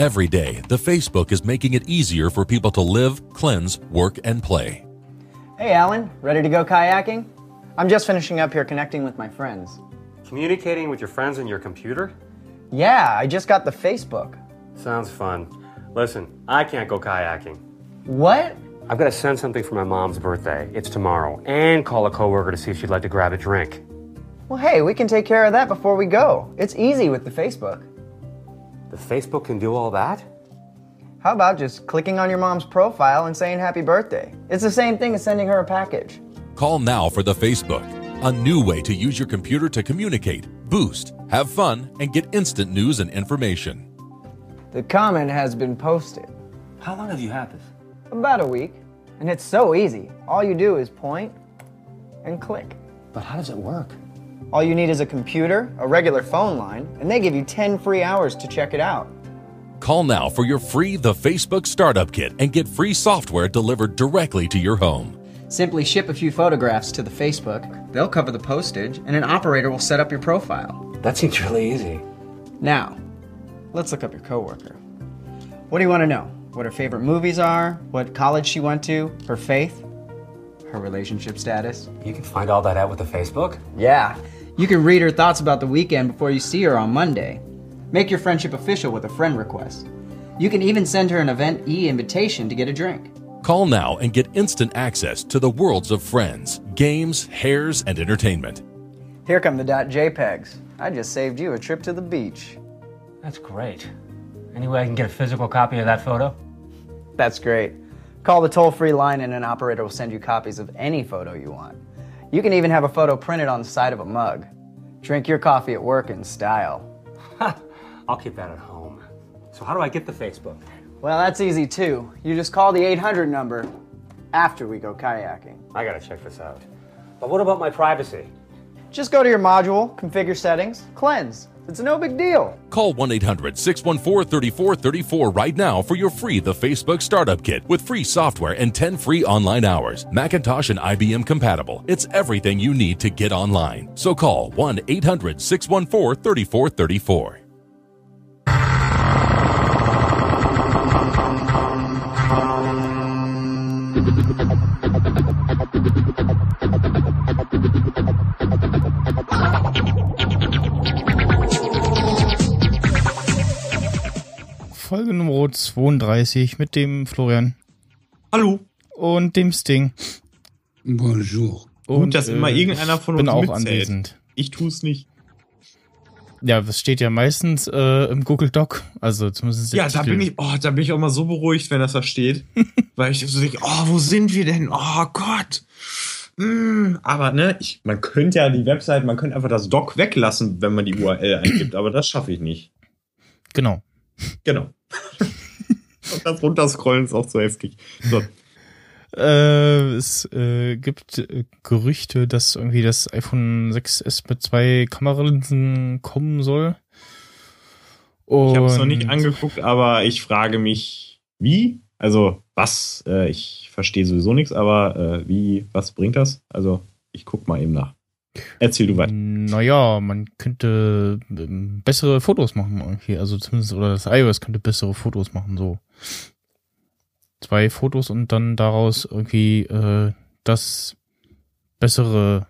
Every day, the Facebook is making it easier for people to live, cleanse, work, and play. Hey, Alan, ready to go kayaking? I'm just finishing up here connecting with my friends. Communicating with your friends on your computer? Yeah, I just got the Facebook. Sounds fun. Listen, I can't go kayaking. What? I've got to send something for my mom's birthday. It's tomorrow. And call a coworker to see if she'd like to grab a drink. Well, hey, we can take care of that before we go. It's easy with the Facebook. The Facebook can do all that? How about just clicking on your mom's profile and saying happy birthday? It's the same thing as sending her a package. Call now for the Facebook, a new way to use your computer to communicate, boost, have fun, and get instant news and information. The comment has been posted. How long have you had this? About a week. And it's so easy. All you do is point and click. But how does it work? All you need is a computer, a regular phone line, and they give you 10 free hours to check it out. Call now for your free The Facebook Startup Kit and get free software delivered directly to your home. Simply ship a few photographs to the Facebook, they'll cover the postage, and an operator will set up your profile. That seems really easy. Now, let's look up your coworker. What do you want to know? What her favorite movies are, what college she went to, her faith, her relationship status? You can find all that out with the Facebook? Yeah. You can read her thoughts about the weekend before you see her on Monday. Make your friendship official with a friend request. You can even send her an event e invitation to get a drink. Call now and get instant access to the worlds of friends, games, hairs, and entertainment. Here come the .jpegs. I just saved you a trip to the beach. That's great. Any way I can get a physical copy of that photo? That's great. Call the toll-free line and an operator will send you copies of any photo you want. You can even have a photo printed on the side of a mug. Drink your coffee at work in style. I'll keep that at home. So how do I get the Facebook? Well, that's easy too. You just call the 800 number after we go kayaking. I gotta check this out. But what about my privacy? Just go to your module, configure settings, cleanse. It's no big deal. Call 1 800 614 3434 right now for your free The Facebook Startup Kit with free software and 10 free online hours. Macintosh and IBM compatible. It's everything you need to get online. So call 1 800 614 3434. Folge Nummer 32 mit dem Florian Hallo. und dem Sting. Bonjour. Und Gut, dass immer irgendeiner von bin uns auch mitzählt. anwesend. Ich tue es nicht. Ja, das steht ja meistens äh, im Google Doc. Also zumindest der Ja, da bin ich, oh, da bin ich auch mal so beruhigt, wenn das da steht. weil ich so denke, oh, wo sind wir denn? Oh Gott. Hm, aber ne, ich, man könnte ja die Website, man könnte einfach das Doc weglassen, wenn man die URL eingibt, aber das schaffe ich nicht. Genau. Genau. Und das Runterscrollen ist auch zu heftig. So. Äh, es äh, gibt äh, Gerüchte, dass irgendwie das iPhone 6S mit zwei Kameralinsen kommen soll. Ich habe es noch Und- nicht angeguckt, aber ich frage mich, wie? Also, was? Äh, ich verstehe sowieso nichts, aber äh, wie, was bringt das? Also, ich guck mal eben nach. Erzähl du weiter. Naja, man könnte ähm, bessere Fotos machen irgendwie. Also zumindest, oder das iOS könnte bessere Fotos machen, so. Zwei Fotos und dann daraus irgendwie äh, das bessere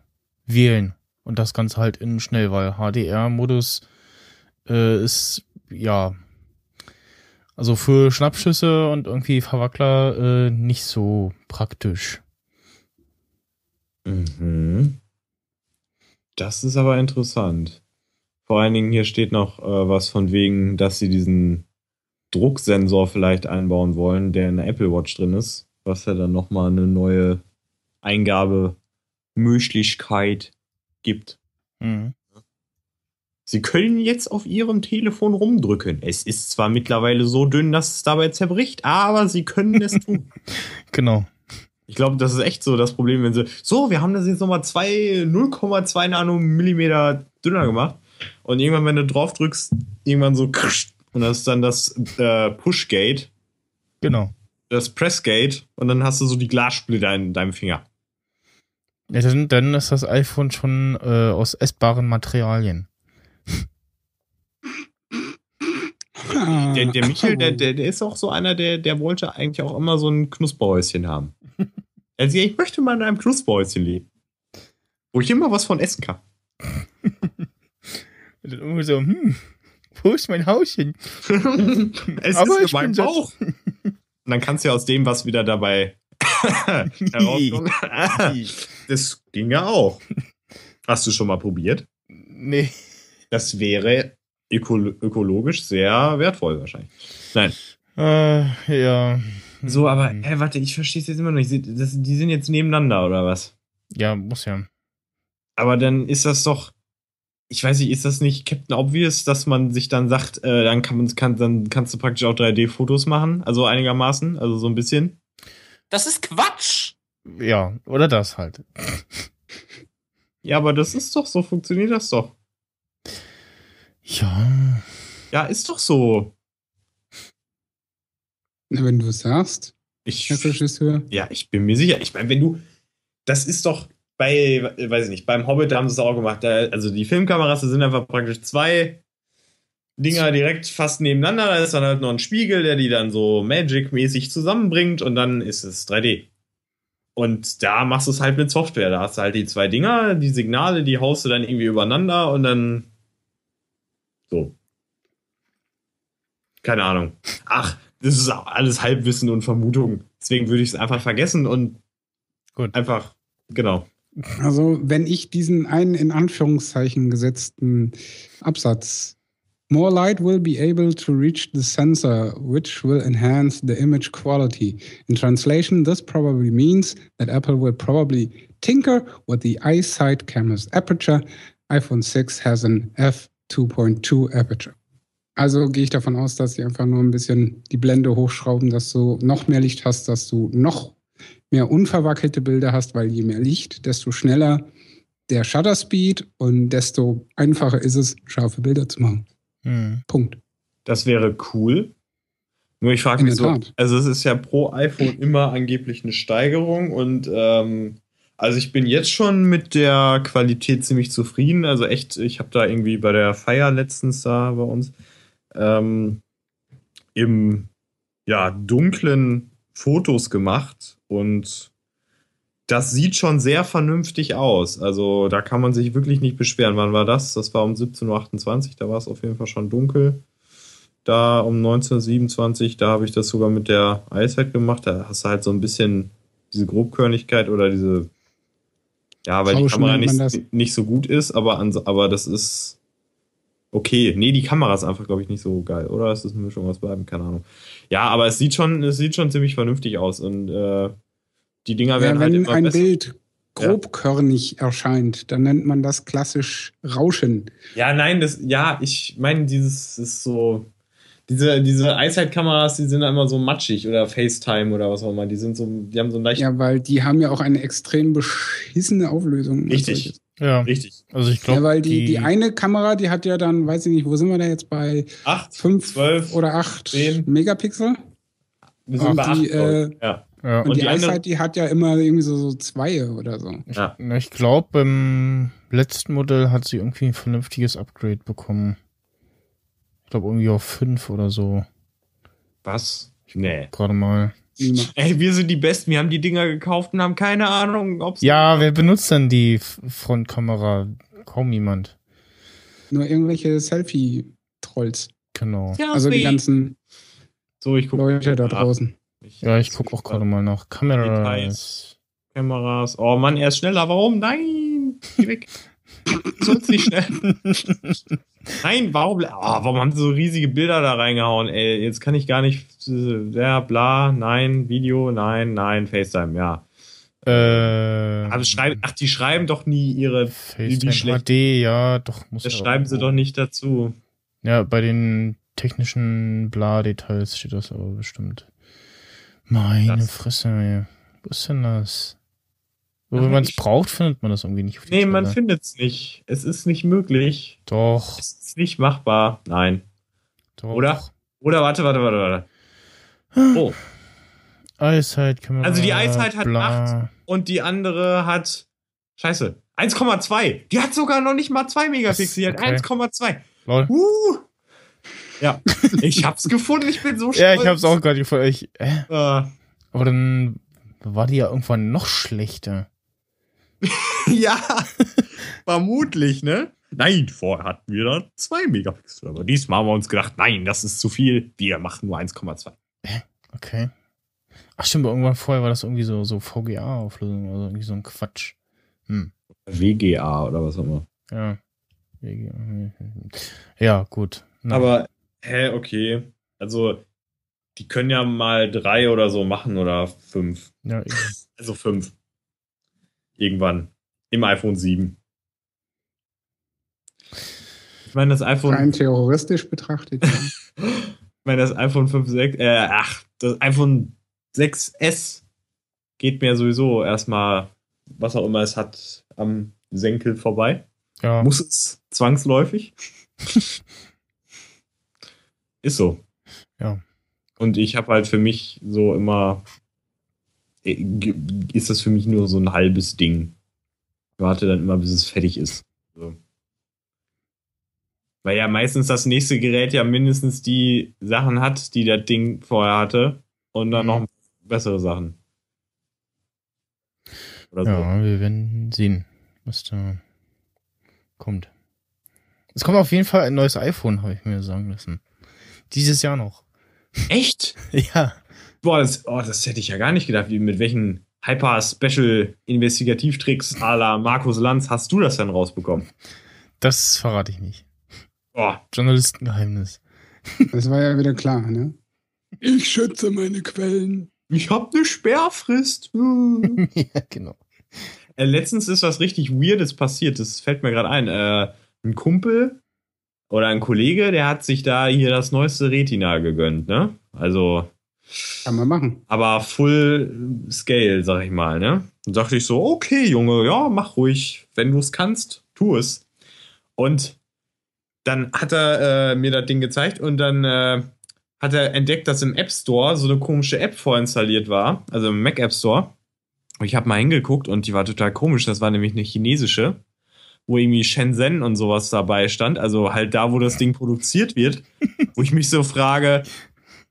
wählen. Und das Ganze halt in schnell, weil HDR-Modus äh, ist, ja, also für Schnappschüsse und irgendwie Verwackler äh, nicht so praktisch. Mhm. Das ist aber interessant. Vor allen Dingen hier steht noch äh, was von wegen, dass sie diesen Drucksensor vielleicht einbauen wollen, der in der Apple Watch drin ist, was ja dann nochmal eine neue Eingabemöglichkeit gibt. Mhm. Sie können jetzt auf Ihrem Telefon rumdrücken. Es ist zwar mittlerweile so dünn, dass es dabei zerbricht, aber Sie können es tun. Genau. Ich glaube, das ist echt so das Problem, wenn sie, so, wir haben das jetzt nochmal 0,2 Nanomillimeter dünner gemacht. Und irgendwann, wenn du drauf drückst, irgendwann so, und das ist dann das äh, Pushgate, Genau. das Pressgate, und dann hast du so die Glassplitter in deinem Finger. Ja, dann, dann ist das iPhone schon äh, aus essbaren Materialien. Der, der Michael, der, der, der ist auch so einer, der, der wollte eigentlich auch immer so ein Knusperhäuschen haben. Also ich möchte mal in einem Knusperhäuschen leben. Wo ich immer was von essen kann. Und dann irgendwie so, hm, wo ist mein Hauschen? es Aber ist ich in meinem bin satt. Bauch. Und dann kannst du ja aus dem was wieder dabei herauskommen. das ging ja auch. Hast du schon mal probiert? Nee. Das wäre öko ökologisch sehr wertvoll wahrscheinlich. Nein. Äh, ja. So, aber, äh, warte, ich verstehe es jetzt immer noch nicht. Das, die sind jetzt nebeneinander, oder was? Ja, muss ja. Aber dann ist das doch, ich weiß nicht, ist das nicht Captain Obvious, dass man sich dann sagt, äh, dann kann man, kann, dann kannst du praktisch auch 3D-Fotos machen, also einigermaßen, also so ein bisschen. Das ist Quatsch. Ja, oder das halt. Ja, aber das ist doch so, funktioniert das doch. Ja. Ja, ist doch so. Wenn du es sagst, Ich, Herr Regisseur. ja, ich bin mir sicher. Ich meine, wenn du, das ist doch bei, weiß ich nicht, beim Hobbit haben sie es auch gemacht. Da, also die Filmkameras, das sind einfach praktisch zwei Dinger direkt fast nebeneinander. Da ist dann halt noch ein Spiegel, der die dann so Magic-mäßig zusammenbringt und dann ist es 3D. Und da machst du es halt mit Software. Da hast du halt die zwei Dinger, die Signale, die haust du dann irgendwie übereinander und dann so. Keine Ahnung. Ach, das ist auch alles Halbwissen und Vermutung. Deswegen würde ich es einfach vergessen und Gut. einfach, genau. Also, wenn ich diesen einen in Anführungszeichen gesetzten Absatz More light will be able to reach the sensor, which will enhance the image quality. In translation, this probably means that Apple will probably tinker with the eyesight camera's aperture. iPhone 6 has an f2.2 aperture. Also gehe ich davon aus, dass sie einfach nur ein bisschen die Blende hochschrauben, dass du noch mehr Licht hast, dass du noch mehr unverwackelte Bilder hast, weil je mehr Licht, desto schneller der Shutter Speed und desto einfacher ist es, scharfe Bilder zu machen. Hm. Punkt. Das wäre cool. Nur ich frage mich so, Tat. also es ist ja pro iPhone immer angeblich eine Steigerung und ähm, also ich bin jetzt schon mit der Qualität ziemlich zufrieden. Also echt, ich habe da irgendwie bei der Feier letztens da bei uns ähm, im ja, dunklen Fotos gemacht und das sieht schon sehr vernünftig aus. Also da kann man sich wirklich nicht beschweren. Wann war das? Das war um 17.28 Uhr, da war es auf jeden Fall schon dunkel. Da um 1927, da habe ich das sogar mit der iPad gemacht. Da hast du halt so ein bisschen diese Grobkörnigkeit oder diese, ja, weil die Kamera nicht, nicht so gut ist, aber, an, aber das ist okay. Nee, die Kamera ist einfach, glaube ich, nicht so geil. Oder ist das eine Mischung aus beiden? Keine Ahnung. Ja, aber es sieht schon, es sieht schon ziemlich vernünftig aus und äh, die Dinger Ja, werden halt wenn immer ein besser. Bild grobkörnig erscheint, dann nennt man das klassisch Rauschen. Ja, nein, das, ja, ich meine, dieses ist so, diese, diese Eyesight-Kameras, die sind immer so matschig oder FaceTime oder was auch immer, die sind so, die haben so ein leicht, Ja, weil die haben ja auch eine extrem beschissene Auflösung. als Richtig. Ja. richtig. Also ich glaube, Ja, weil die, die eine Kamera, die hat ja dann, weiß ich nicht, wo sind wir da jetzt bei Acht, 5 zwölf, oder 8 zehn. Megapixel? wir sind und bei die, ich. äh, ja. ja. Und, Und die, die andere- Eyesight, die hat ja immer irgendwie so, so zwei oder so. ja. Na, ich glaube, beim letzten Modell hat sie irgendwie ein vernünftiges Upgrade bekommen. Ich glaube, irgendwie auf 5 oder so. Was? Nee. Gerade mal. Niemand. Ey, wir sind die Besten, wir haben die Dinger gekauft und haben keine Ahnung, ob's. Ja, wer benutzt denn die Frontkamera? Kaum jemand. Nur irgendwelche Selfie-Trolls. Genau. Ja, Also die ganzen So, ich gucke. Leute da draußen. Ja, ich gucke auch gerade mal nach Kameras. Details. Kameras. Oh Mann, er ist schneller. Warum? Nein! Geh weg. Sollst nicht schnell. Nein, warum? Oh, warum haben sie so riesige Bilder da reingehauen? Ey, jetzt kann ich gar nicht. äh, Ja, bla, nein, Video, nein, nein, FaceTime, ja. Äh, Aber schreiben, ach, die schreiben doch nie ihre. FaceTime schlecht- HD, ja, doch. Muss Das schreiben sie doch nicht dazu. Ja, bei den technischen Bla-Details steht das aber bestimmt. Meine Das- Fresse, ey. Wo ist denn das? Ach, wenn man es braucht, findet man das irgendwie nicht. auf Nee, man Schnelle. findet's nicht. Es ist nicht möglich. Doch, Es ist nicht machbar. Nein. doch. Oder? Oder warte, warte, warte, warte. Oh. Eyesight-Kamera. Also die Eyesight hat bla. Und die andere hat. Scheiße. 1,2. Die hat sogar noch nicht mal 2 Megapixel. Die hat Okay. 1,2. Lol. Uh. Ja, ich hab's gefunden, ich bin so stolz. Ja, ich hab's auch gerade gefunden. Ich, äh, Äh, aber dann war die ja irgendwann noch schlechter. ja, vermutlich, ne? Nein, vorher hatten wir da 2 Megapixel, aber diesmal haben wir uns gedacht, nein, das ist zu viel, wir machen nur 1,2. Okay. Ach stimmt, aber irgendwann vorher war das irgendwie so, so VGA-Auflösung oder irgendwie so ein Quatsch. Hm. WGA oder was auch immer. Ja. Ja, gut. Na, Aber, hä, okay. Also, die können ja mal drei oder so machen oder fünf. ja. Also fünf. Irgendwann. Im iPhone 7. Ich meine, das iPhone, Rein terroristisch betrachtet. Ja. ich meine, das iPhone 5, 6, äh, ach, das iPhone 6S geht mir sowieso erstmal, was auch immer es hat, am Senkel vorbei. ja. Muss es zwangsläufig. Ist so. Ja. Und ich habe halt für mich so immer, ist das für mich nur so ein halbes Ding. Ich warte dann immer, bis es fertig ist. So. Weil ja meistens das nächste Gerät ja mindestens die Sachen hat, die das Ding vorher hatte. Und dann Mhm. noch bessere Sachen. Oder so. Ja, wir werden sehen, was da kommt. Es kommt auf jeden Fall ein neues iPhone, habe ich mir sagen lassen. Dieses Jahr noch. Echt? Ja. Boah, das, oh, das hätte ich ja gar nicht gedacht. Wie, mit welchen Hyper-Special-Investigativtricks à la Markus Lanz hast du das denn rausbekommen? Das verrate ich nicht. Oh, Journalistengeheimnis. Das war ja wieder klar, ne? Ich schätze meine Quellen. ich hab eine Sperrfrist. Hm. ja, genau. äh, letztens ist was richtig Weirdes passiert. Das fällt mir gerade ein. Äh, ein Kumpel oder ein Kollege, der hat sich da hier das neueste Retina gegönnt, ne? Also, Kann man machen. aber Full Scale, sag ich mal, ne? Und dachte ich so, okay, Junge, ja, mach ruhig. Wenn du es kannst, tu es. Und dann hat er äh, mir das Ding gezeigt und dann äh, hat er entdeckt, dass im App Store so eine komische App vorinstalliert war, also im Mac App Store. Und ich habe mal hingeguckt und die war total komisch. Das war nämlich eine chinesische, wo irgendwie Shenzhen und sowas dabei stand. Also halt da, wo das Ding produziert wird. wo ich mich so frage,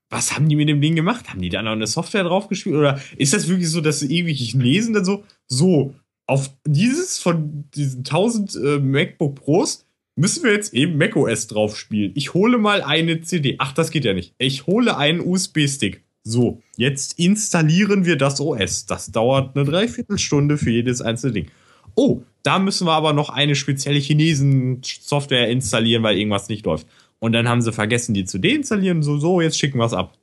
was haben die mit dem Ding gemacht? Haben die da noch eine Software draufgespielt? Oder ist das wirklich so, dass irgendwelche Chinesen dann so, so, auf dieses von diesen 1000 äh, MacBook Pros müssen wir jetzt eben macOS drauf spielen. Ich hole mal eine CD. Ach, das geht ja nicht. Ich hole einen USB-Stick. So, jetzt installieren wir das OS. Das dauert eine Dreiviertelstunde für jedes einzelne Ding. Oh, da müssen wir aber noch eine spezielle Chinesen-Software installieren, weil irgendwas nicht läuft. Und dann haben sie vergessen, die zu deinstallieren. So, so, jetzt schicken wir es ab.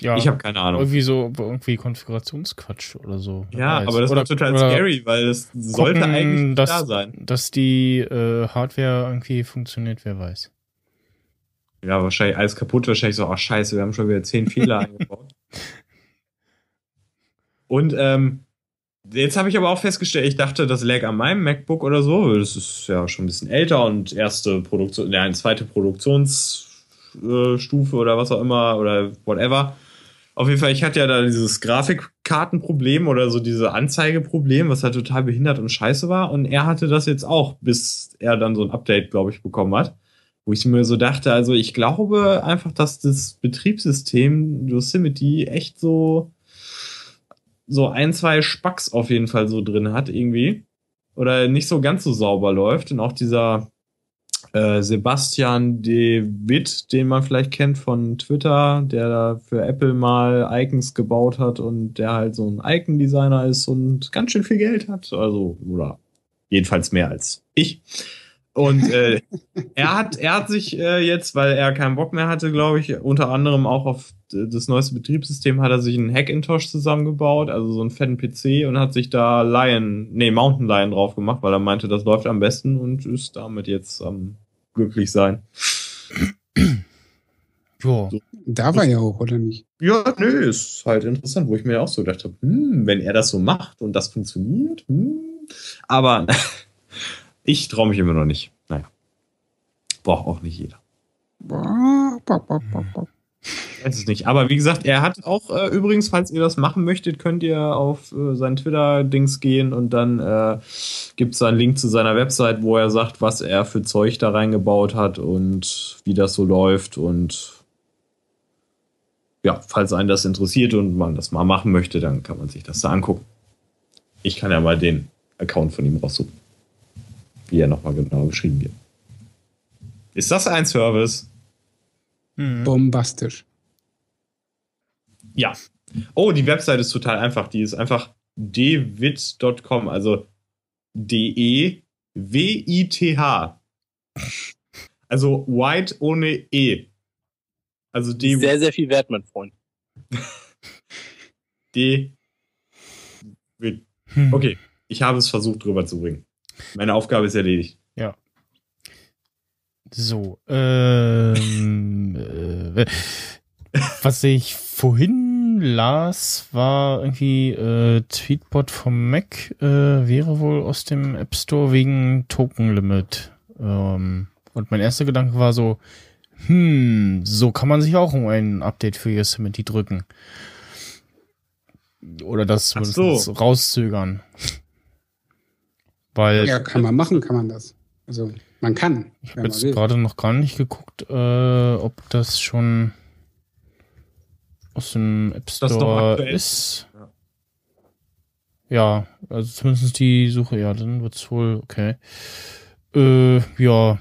Ja, Ich habe keine Ahnung. irgendwie so irgendwie Konfigurationsquatsch oder so. Ja, aber das war total scary, weil das sollte eigentlich dass, da sein. Dass die äh, Hardware irgendwie funktioniert, wer weiß. Ja, wahrscheinlich alles kaputt. Wahrscheinlich so, ach scheiße, wir haben schon wieder zehn Fehler eingebaut. Und ähm, jetzt habe ich aber auch festgestellt, ich dachte, das lag an meinem MacBook oder so. Das ist ja schon ein bisschen älter und erste Produktion, ja, eine zweite Produktionsstufe oder was auch immer oder whatever. Auf jeden Fall, ich hatte ja da dieses Grafikkartenproblem oder so diese Anzeigeproblem, was halt total behindert und scheiße war. Und er hatte das jetzt auch, bis er dann so ein Update, glaube ich, bekommen hat. Wo ich mir so dachte, also ich glaube einfach, dass das Betriebssystem Yosemite echt so, so ein, zwei Spacks auf jeden Fall so drin hat irgendwie. Oder nicht so ganz so sauber läuft. Und auch dieser äh, Sebastian De Witt, den man vielleicht kennt von Twitter, der da für Apple mal Icons gebaut hat und der halt so ein Icon-Designer ist und ganz schön viel Geld hat. Also, oder jedenfalls mehr als ich. Und äh, er hat, er hat sich äh, jetzt, weil er keinen Bock mehr hatte, glaube ich, unter anderem auch auf das neueste Betriebssystem hat er sich einen Hackintosh zusammengebaut, also so einen fetten PC und hat sich da Lion, nee, Mountain Lion drauf gemacht, weil er meinte, das läuft am besten und ist damit jetzt am glücklich sein. Jo. Da war ja auch, oder nicht? Ja, nö, ist halt interessant, wo ich mir auch so gedacht habe, hm, wenn er das so macht und das funktioniert, hm. Aber ich traue mich immer noch nicht. Naja. Braucht auch nicht jeder. Boah. weiß es nicht. Aber wie gesagt, er hat auch äh, übrigens, falls ihr das machen möchtet, könnt ihr auf äh, sein Twitter-Dings gehen und dann äh, gibt es einen Link zu seiner Website, wo er sagt, was er für Zeug da reingebaut hat und wie das so läuft. Und ja, falls einen das interessiert und man das mal machen möchte, dann kann man sich das da angucken. Ich kann ja mal den Account von ihm raussuchen. Wie er nochmal genau geschrieben wird. Ist das ein Service? Hm. Bombastisch. Ja. Oh, die Website ist total einfach. Die ist einfach dewit.com, also D-E-W-I-T-H. Also white ohne E. Also D. Sehr, sehr viel wert, mein Freund. D. Hm. Okay, ich habe es versucht drüber zu bringen. Meine Aufgabe ist erledigt. Ja. So, ähm, äh, was ich vorhin las, war irgendwie äh, Tweetbot vom Mac äh, wäre wohl aus dem App Store wegen Token Limit. Ähm, und mein erster Gedanke war so, hm, so kann man sich auch um ein Update für Yosemite drücken. Oder das so. rauszögern. Weil Ja, kann man machen, kann man das. Also, man kann. Ich habe jetzt gerade noch gar nicht geguckt, äh, ob das schon aus dem App Das noch Store ist. Ja. Ja, also zumindest die Suche, ja, dann wird's wohl okay. Äh, ja.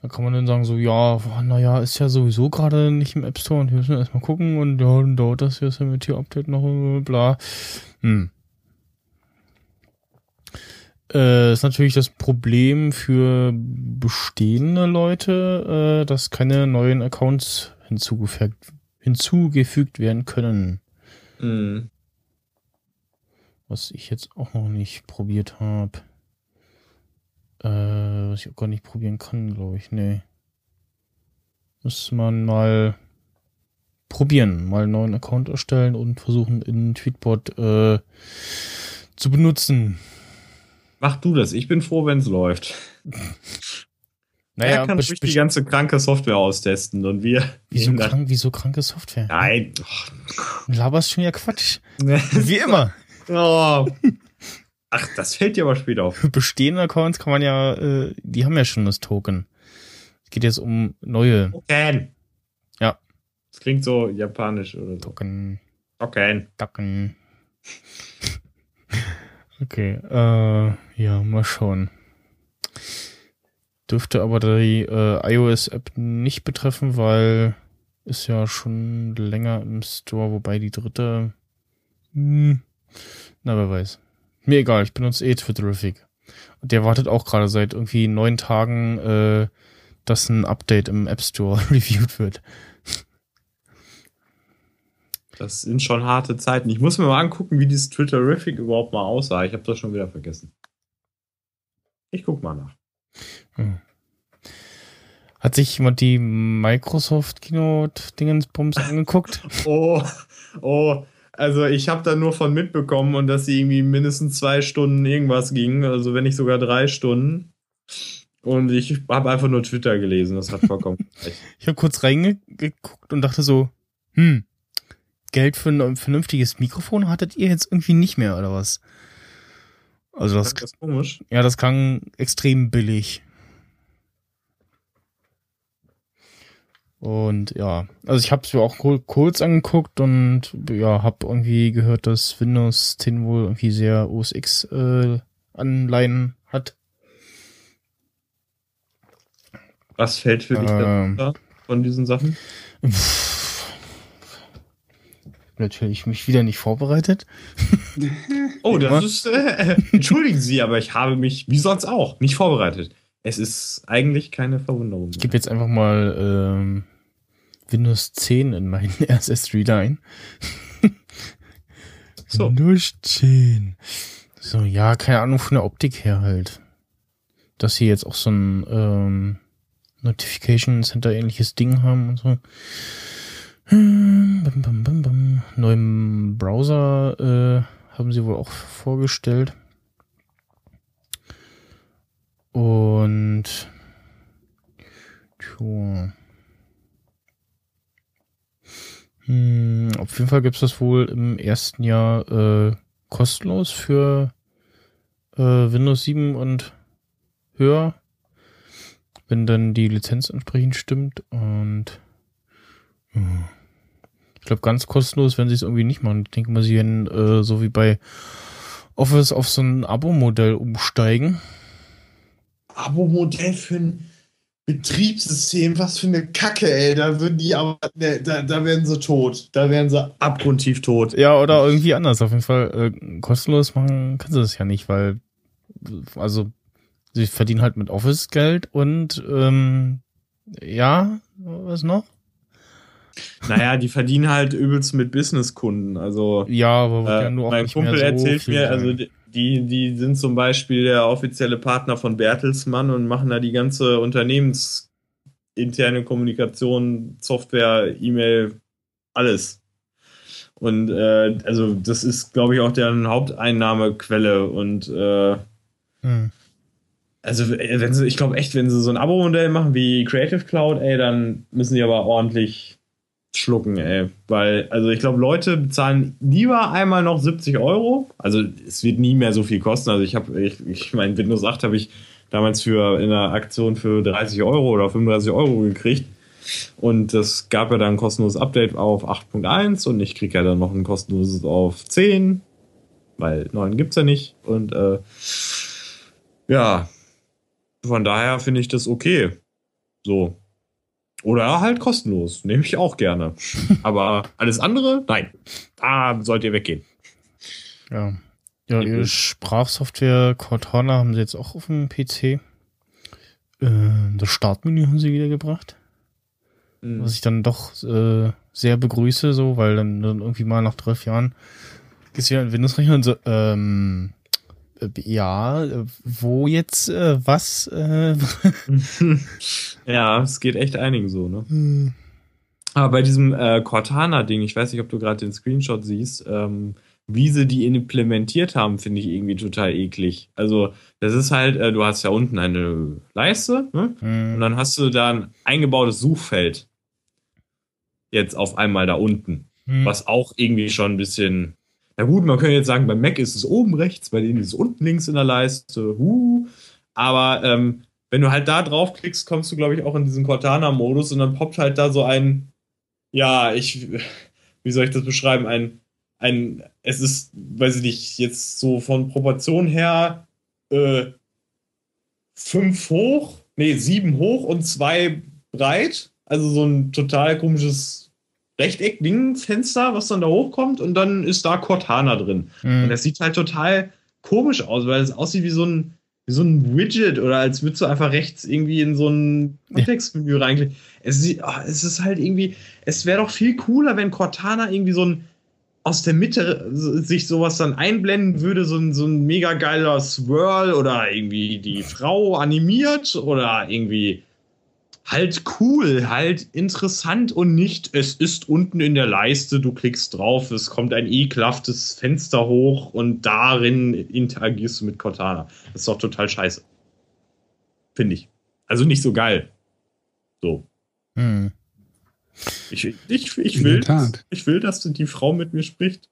Da kann man dann sagen, so, ja, naja, ist ja sowieso gerade nicht im App Store und wir müssen erstmal gucken und ja, dann dauert das Yosemite-Update noch, äh, bla. Hm. Äh, ist natürlich das Problem für bestehende Leute, äh, dass keine neuen Accounts hinzugefügt, hinzugefügt werden können. Mhm. Was ich jetzt auch noch nicht probiert habe. Äh, was ich auch gar nicht probieren kann, glaube ich. Nee. Muss man mal probieren. Mal einen neuen Account erstellen und versuchen in Tweetbot äh, zu benutzen. Mach du das. Ich bin froh, wenn es läuft. Naja, er kann ruhig die ganze kranke Software austesten und wir. wieso, krank, wieso kranke Software? Nein. Du laberst schon ja Quatsch. Wie immer. Oh. Ach, das fällt dir aber später auf. Für bestehende Accounts kann man ja, äh, die haben ja schon das Token. Es geht jetzt um neue Token. Ja. Das klingt so japanisch oder so. Token. Token. Token. Okay, äh, ja, mal schauen. Dürfte aber die äh, iOS-App nicht betreffen, weil ist ja schon länger im Store, wobei die dritte, hm, na, wer weiß. Mir egal, ich benutze eh Twitterific. Und der wartet auch gerade seit irgendwie neun Tagen, äh, dass ein Update im App Store reviewed wird. Das sind schon harte Zeiten. Ich muss mir mal angucken, wie dieses Twitterific überhaupt mal aussah. Ich habe das schon wieder vergessen. Ich guck mal nach. Hat sich jemand die Microsoft Keynote Dingensbums angeguckt? Oh, oh. Also ich habe da nur von mitbekommen und dass sie irgendwie mindestens zwei Stunden irgendwas ging, also wenn nicht sogar drei Stunden. Und ich habe einfach nur Twitter gelesen, das hat vollkommen recht. Ich habe kurz reingeguckt und dachte so, hm, Geld für ein vernünftiges Mikrofon hattet ihr jetzt irgendwie nicht mehr, oder was? Also das, Das komisch. ja, das klang extrem billig. Und ja, also ich habe es mir auch kur- kurz angeguckt und ja, habe irgendwie gehört, dass Windows 10 wohl irgendwie sehr OS X äh, Anleihen hat. Was fällt für dich Ähm. da von diesen Sachen? Pff. Natürlich mich wieder nicht vorbereitet. Oh, das ist. Äh, entschuldigen Sie, aber ich habe mich, wie sonst auch, nicht vorbereitet. Es ist eigentlich keine Verwunderung. Ich gebe jetzt einfach mal ähm, Windows 10 in meinen RSS-Reader ein. So. Windows 10. So, ja, keine Ahnung von der Optik her halt. Dass sie jetzt auch so ein ähm, Notification Center ähnliches Ding haben und so. Neuen Browser äh, haben sie wohl auch vorgestellt. Und tja. Hm, auf jeden Fall gibt's das wohl im ersten Jahr äh, kostenlos für äh, Windows 7 und höher, wenn dann die Lizenz entsprechend stimmt. Und ich glaube, ganz kostenlos werden sie es irgendwie nicht machen. Ich denke mal, sie werden äh, so wie bei Office auf so ein Abo-Modell umsteigen. Abo-Modell für ein Betriebssystem, was für eine Kacke, ey. Da würden die aber, ne, da, da werden sie tot. Da werden sie abgrundtief tot. Ja, oder irgendwie anders. Auf jeden Fall äh, kostenlos machen kannst du das ja nicht, weil also sie verdienen halt mit Office Geld und ähm, ja, was noch? Naja, die verdienen halt übelst mit Businesskunden. Also Ja, aber äh, ja nur auch mein nicht Kumpel so erzählt mir, sein. also die, die sind zum Beispiel der offizielle Partner von Bertelsmann und machen da die ganze unternehmensinterne Kommunikation, Software, E-Mail, alles. Und äh, also das ist, glaube ich, auch deren Haupteinnahmequelle. Und äh, Hm. also äh, wenn sie, ich glaube echt, wenn sie so ein Abo-Modell machen wie Creative Cloud, ey, dann müssen die aber ordentlich schlucken, ey. Weil, also ich glaube, Leute bezahlen lieber einmal noch 70 Euro. Also es wird nie mehr so viel kosten. Also ich habe, ich, ich mein Windows 8 habe ich damals für in einer Aktion für 30 Euro oder 35 Euro gekriegt. Und das gab ja dann ein kostenloses Update auf 8.1 und ich kriege ja dann noch ein kostenloses auf 10, weil 9 gibt's ja nicht. Und äh, ja, von daher finde ich das okay. So. Oder halt kostenlos. Nehme ich auch gerne. Aber alles andere, nein. Da sollt ihr weggehen. Ja. Ja, ihre Sprachsoftware Cortana haben sie jetzt auch auf dem PC. Äh, das Startmenü haben sie wieder gebracht. Was ich dann doch äh, sehr begrüße, so, weil dann, irgendwie mal nach zwölf Jahren gehst du ja in Windows-Rechner und so, ähm, äh, ja, wo jetzt, äh, was, äh, ja, es geht echt einigen so, ne? Aber bei diesem äh, Cortana-Ding, ich weiß nicht, ob du gerade den Screenshot siehst, ähm, wie sie die implementiert haben, finde ich irgendwie total eklig. Also, das ist halt, äh, du hast ja unten eine Leiste, ne? Und dann hast du da ein eingebautes Suchfeld. Jetzt auf einmal da unten. Hm. Was auch irgendwie schon ein bisschen. Na gut, man könnte jetzt sagen, bei Mac ist es oben rechts, bei denen ist es unten links in der Leiste. Huh. Aber ähm, wenn du halt da draufklickst, kommst du, glaube ich, auch in diesen Cortana-Modus und dann poppt halt da so ein, ja, ich, wie soll ich das beschreiben? Ein, ein, es ist, weiß ich nicht, jetzt so von Proportion her äh, fünf hoch, nee, sieben hoch und zwei breit. Also so ein total komisches Rechteck-Ding-Fenster, was dann da hochkommt und dann ist da Cortana drin. Hm. Und das sieht halt total komisch aus, weil es aussieht wie so ein, wie so ein Widget oder als würdest du einfach rechts irgendwie in so ein Kontextmenü reinklicken. Es, sieht, ah, es ist halt irgendwie, es wäre doch viel cooler, wenn Cortana irgendwie so ein aus der Mitte sich sowas dann einblenden würde, so ein, so ein mega geiler Swirl oder irgendwie die Frau animiert oder irgendwie halt cool, halt interessant und nicht, es ist unten in der Leiste, du klickst drauf, es kommt ein ekelhaftes Fenster hoch und darin interagierst du mit Cortana. Das ist doch total scheiße. Finde ich. Also nicht so geil. So. Hm. Ich, ich, ich, will, ich will, dass die Frau mit mir spricht.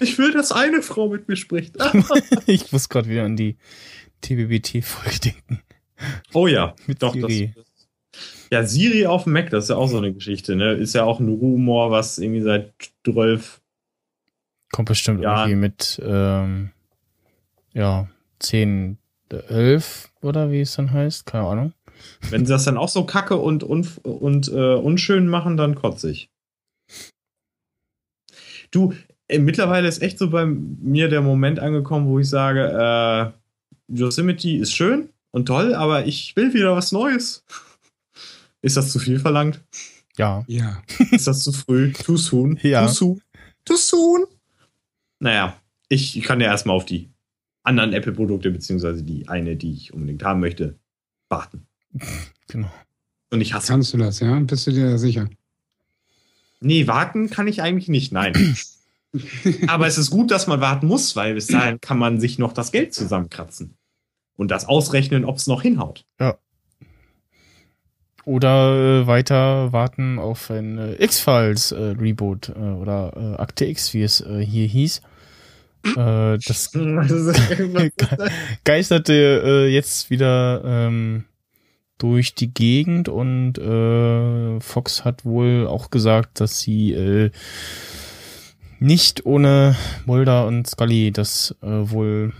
Ich will, dass eine Frau mit mir spricht. ich muss gerade wieder an die TBBT-Folge denken. Oh ja, Mit doch. Siri. Das, ja, Siri auf dem Mac, das ist ja auch so eine Geschichte. Ne? Ist ja auch ein Rumor, was irgendwie seit 12 Kommt bestimmt Ja. irgendwie mit, ähm, ja, 10, 11 oder wie es dann heißt, keine Ahnung. Wenn sie das dann auch so kacke und, unf- und äh, unschön machen, dann kotze ich. Du, äh, mittlerweile ist echt so bei mir der Moment angekommen, wo ich sage, äh, Yosemite ist schön und toll, aber ich will wieder was Neues. Ist das zu viel verlangt? Ja. Ja. Ist das zu früh? Too soon? Ja. Too soon? Too soon? Naja, ich kann ja erstmal auf die anderen Apple-Produkte, beziehungsweise die eine, die ich unbedingt haben möchte, warten. Genau. Und ich hasse Kannst du das, ja? Bist du dir da sicher? Nee, warten kann ich eigentlich nicht, nein. Aber es ist gut, dass man warten muss, weil bis dahin kann man sich noch das Geld zusammenkratzen. Und das ausrechnen, ob es noch hinhaut. Oder äh, weiter warten auf ein äh, X-Files äh, Reboot äh, oder äh, Akte X, wie es äh, hier hieß. Äh, das ge geisterte äh, jetzt wieder ähm, durch die Gegend und äh, Fox hat wohl auch gesagt, dass sie äh, nicht ohne Mulder und Scully das äh, wohl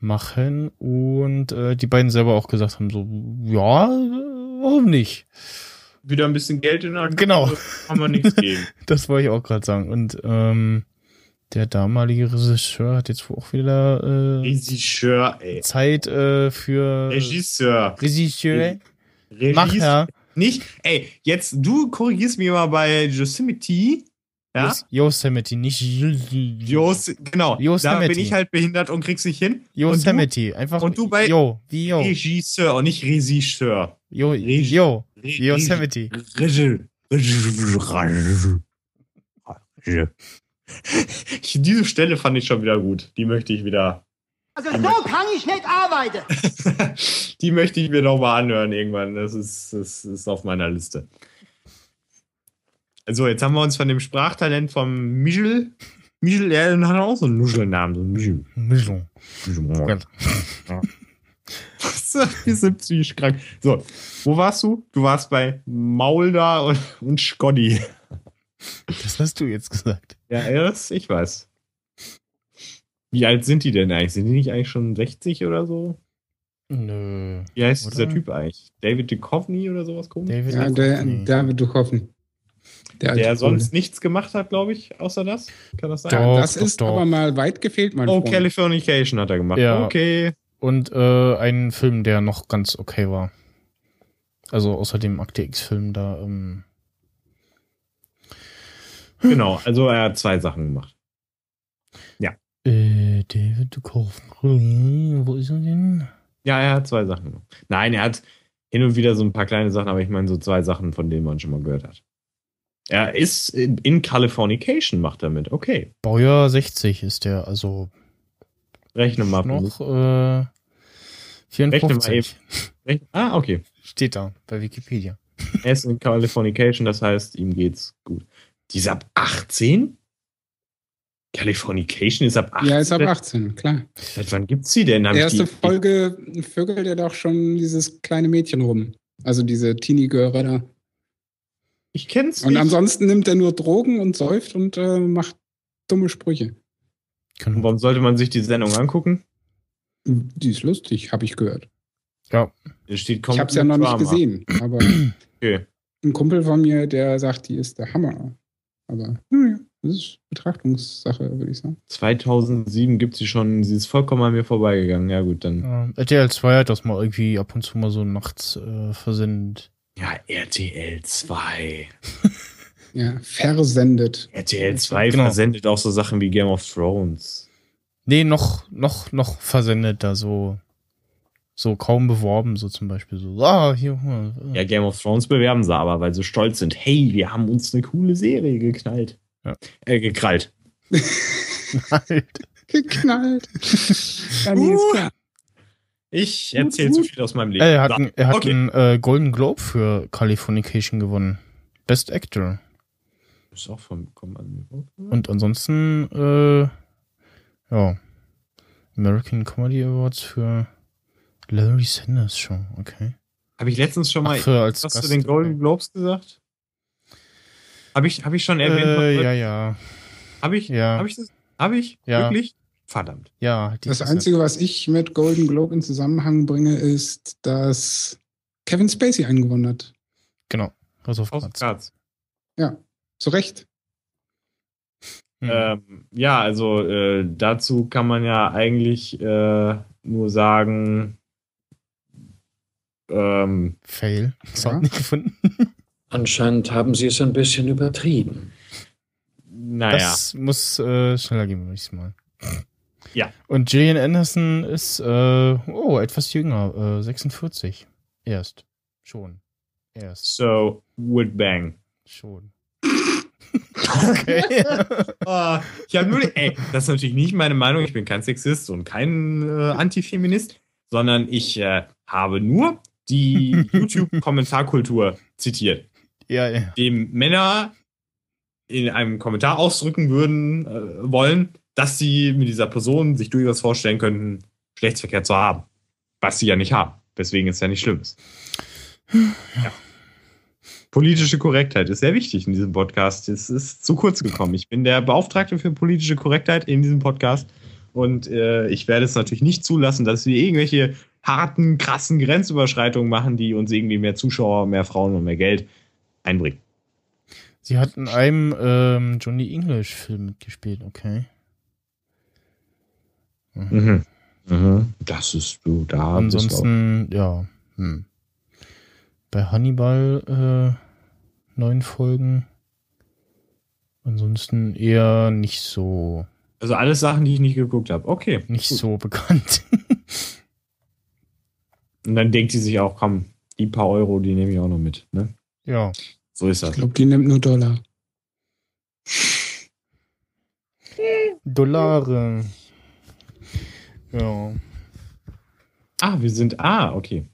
machen und äh, die beiden selber auch gesagt haben so ja warum nicht Wieder ein bisschen Geld in der. Genau. Kann man nichts gegen. das wollte ich auch gerade sagen und ähm, der damalige Regisseur hat jetzt auch wieder äh, Regisseur, ey. Zeit äh, für Regisseur. Regisseur Regis- Macher Nicht, ey, jetzt, du korrigierst mich mal bei Yosemite. Ja? Yos- Yosemite nicht Jos, genau. Da Yosemite. bin ich halt behindert und krieg's nicht hin. Yosemite einfach und du bei- Jo wie Und Jo du Regisseur und nicht Regisseur. Jo Regi- Jo Re- Yosemite Regi- Regi- Regi- Diese Stelle fand ich schon wieder gut. Die möchte ich wieder. Also so kann ich nicht arbeiten. Die möchte ich mir noch mal anhören irgendwann. Das ist, das ist auf meiner Liste. Also, jetzt haben wir uns von dem Sprachtalent vom Michel. Michel, er hat auch so einen Nuschelnamen, so ein Michel. Mischung. Michel. Wir sind psychisch krank. So, wo warst du? Du warst bei Maulda und, und Scotty. Das hast du jetzt gesagt. Ja, erst, ich weiß. Wie alt sind die denn eigentlich? Sind die nicht eigentlich schon 60 oder so? Nö. Wie heißt Oder? dieser Typ eigentlich? David Duchovny oder sowas komisch? David Ja, Duchovny. David Duchovny. Der, Der sonst Pole. nichts gemacht hat, glaube ich, außer das. Kann das sein? Doch, Ja, das doch, ist doch. aber mal weit gefehlt, mein Oh, Freund. Californication hat er gemacht. Ja. Okay. Und äh, einen Film, der noch ganz okay war. Also außer dem Akte X-Film da. Ähm, Genau, also er hat zwei Sachen gemacht. äh, David Duchovny, wo ist er denn? Ja, er hat zwei Sachen gemacht. Nein, er hat hin und wieder so ein paar kleine Sachen, aber ich meine so zwei Sachen, von denen man schon mal gehört hat. Er ist in, in Californication, macht er mit. Okay. Baujahr 60 ist der, also Rechne mal. noch äh, 54. Rechne, ah, okay. Steht da bei Wikipedia. Er ist in Californication, das heißt, ihm geht's gut. Die ist ab 18? Californication ist ab 18? Ja, ist ab 18, klar. Seit wann gibt's sie denn? Hab ich Erste die- Folge vögelt er doch schon dieses kleine Mädchen rum. Also diese Teenie-Göre da. Ich kenn's Und nicht. ansonsten nimmt er nur Drogen und säuft und äh, macht dumme Sprüche. Und warum sollte man sich die Sendung angucken? Die ist lustig, habe ich gehört. ja, Es steht Ich habe es ja noch nicht gesehen, aber Okay. ein Kumpel von mir, der sagt, die ist der Hammer. Aber naja, das ist Betrachtungssache, würde ich sagen. 2007 gibt sie schon, sie ist vollkommen an mir vorbeigegangen. Ja, gut, dann. äh, RTL 2 hat das mal irgendwie ab und zu mal so nachts äh, versendet. Ja, RTL 2. Ja, versendet. RTL 2 Genau. versendet auch so Sachen wie Game of Thrones. Nee, noch, noch, noch versendet da so, so kaum beworben, so zum Beispiel so, ah, hier, äh, Ja, Game of Thrones bewerben sie aber, weil sie stolz sind. Hey, wir haben uns eine coole Serie geknallt. Ja. Äh, gekrallt. Geknallt. ist klar. Ich erzähle zu viel aus meinem Leben. Er hat, einen- er hat okay. einen äh, Golden Globe für Californication gewonnen. Best Actor. Ist auch von mir. Und ansonsten, äh, ja, American Comedy Awards für Larry Sanders Show, okay. Habe ich letztens schon mal Ach, für als was Gast, zu den Golden okay. Globes gesagt? Habe ich, hab ich schon erwähnt? Äh, ja, ja, Habe ich? ja. Habe ich das? Habe ich? Ja. Wirklich? Verdammt. ja. die Das Einzige, was ich mit Golden Globe in Zusammenhang bringe, ist, dass Kevin Spacey eingewonnen hat. Genau, House of Cards. Cards. Zu Recht. Hm. Ähm, ja, also äh, dazu kann man ja eigentlich äh, nur sagen, ähm, Fail. Das Ja. nicht gefunden. Anscheinend haben Sie es ein bisschen übertrieben. naja, Das muss äh, schneller gehen, würde ich mal. Ja. Und Gillian Anderson ist, äh, oh, etwas jünger, äh, 46. Erst. Schon. Erst. so, would bang. Schon. okay. Ah, ich habe nur, ey, das ist natürlich nicht meine Meinung. Ich bin kein Sexist und kein äh, Antifeminist, sondern ich äh, habe nur die YouTube-Kommentarkultur zitiert. Ja, ja. Dem Männer in einem Kommentar ausdrücken würden äh, wollen, dass sie mit dieser Person sich durchaus vorstellen könnten, Geschlechtsverkehr zu haben. Was sie ja nicht haben. Deswegen ist ja nicht schlimm. Ja. Politische Korrektheit ist sehr wichtig in diesem Podcast. Es ist zu kurz gekommen. Ich bin der Beauftragte für politische Korrektheit in diesem Podcast. Und äh, ich werde es natürlich nicht zulassen, dass wir irgendwelche harten, krassen Grenzüberschreitungen machen, die uns irgendwie mehr Zuschauer, mehr Frauen und mehr Geld einbringen. Sie hat in einem ähm, Johnny English-Film mitgespielt, okay. Mhm. Mhm. Das ist du da. Ansonsten, ja. Hm. Bei Hannibal äh, neun Folgen. Ansonsten eher nicht so. Also alles Sachen, die ich nicht geguckt habe. Okay. Nicht gut. so bekannt. Und dann denkt sie sich auch, komm, die paar Euro, die nehme ich auch noch mit. Ne? Ja. So ist das. Ich glaube, die nimmt nur Dollar. Dollare. Ja. Ah, wir sind. Ah, okay.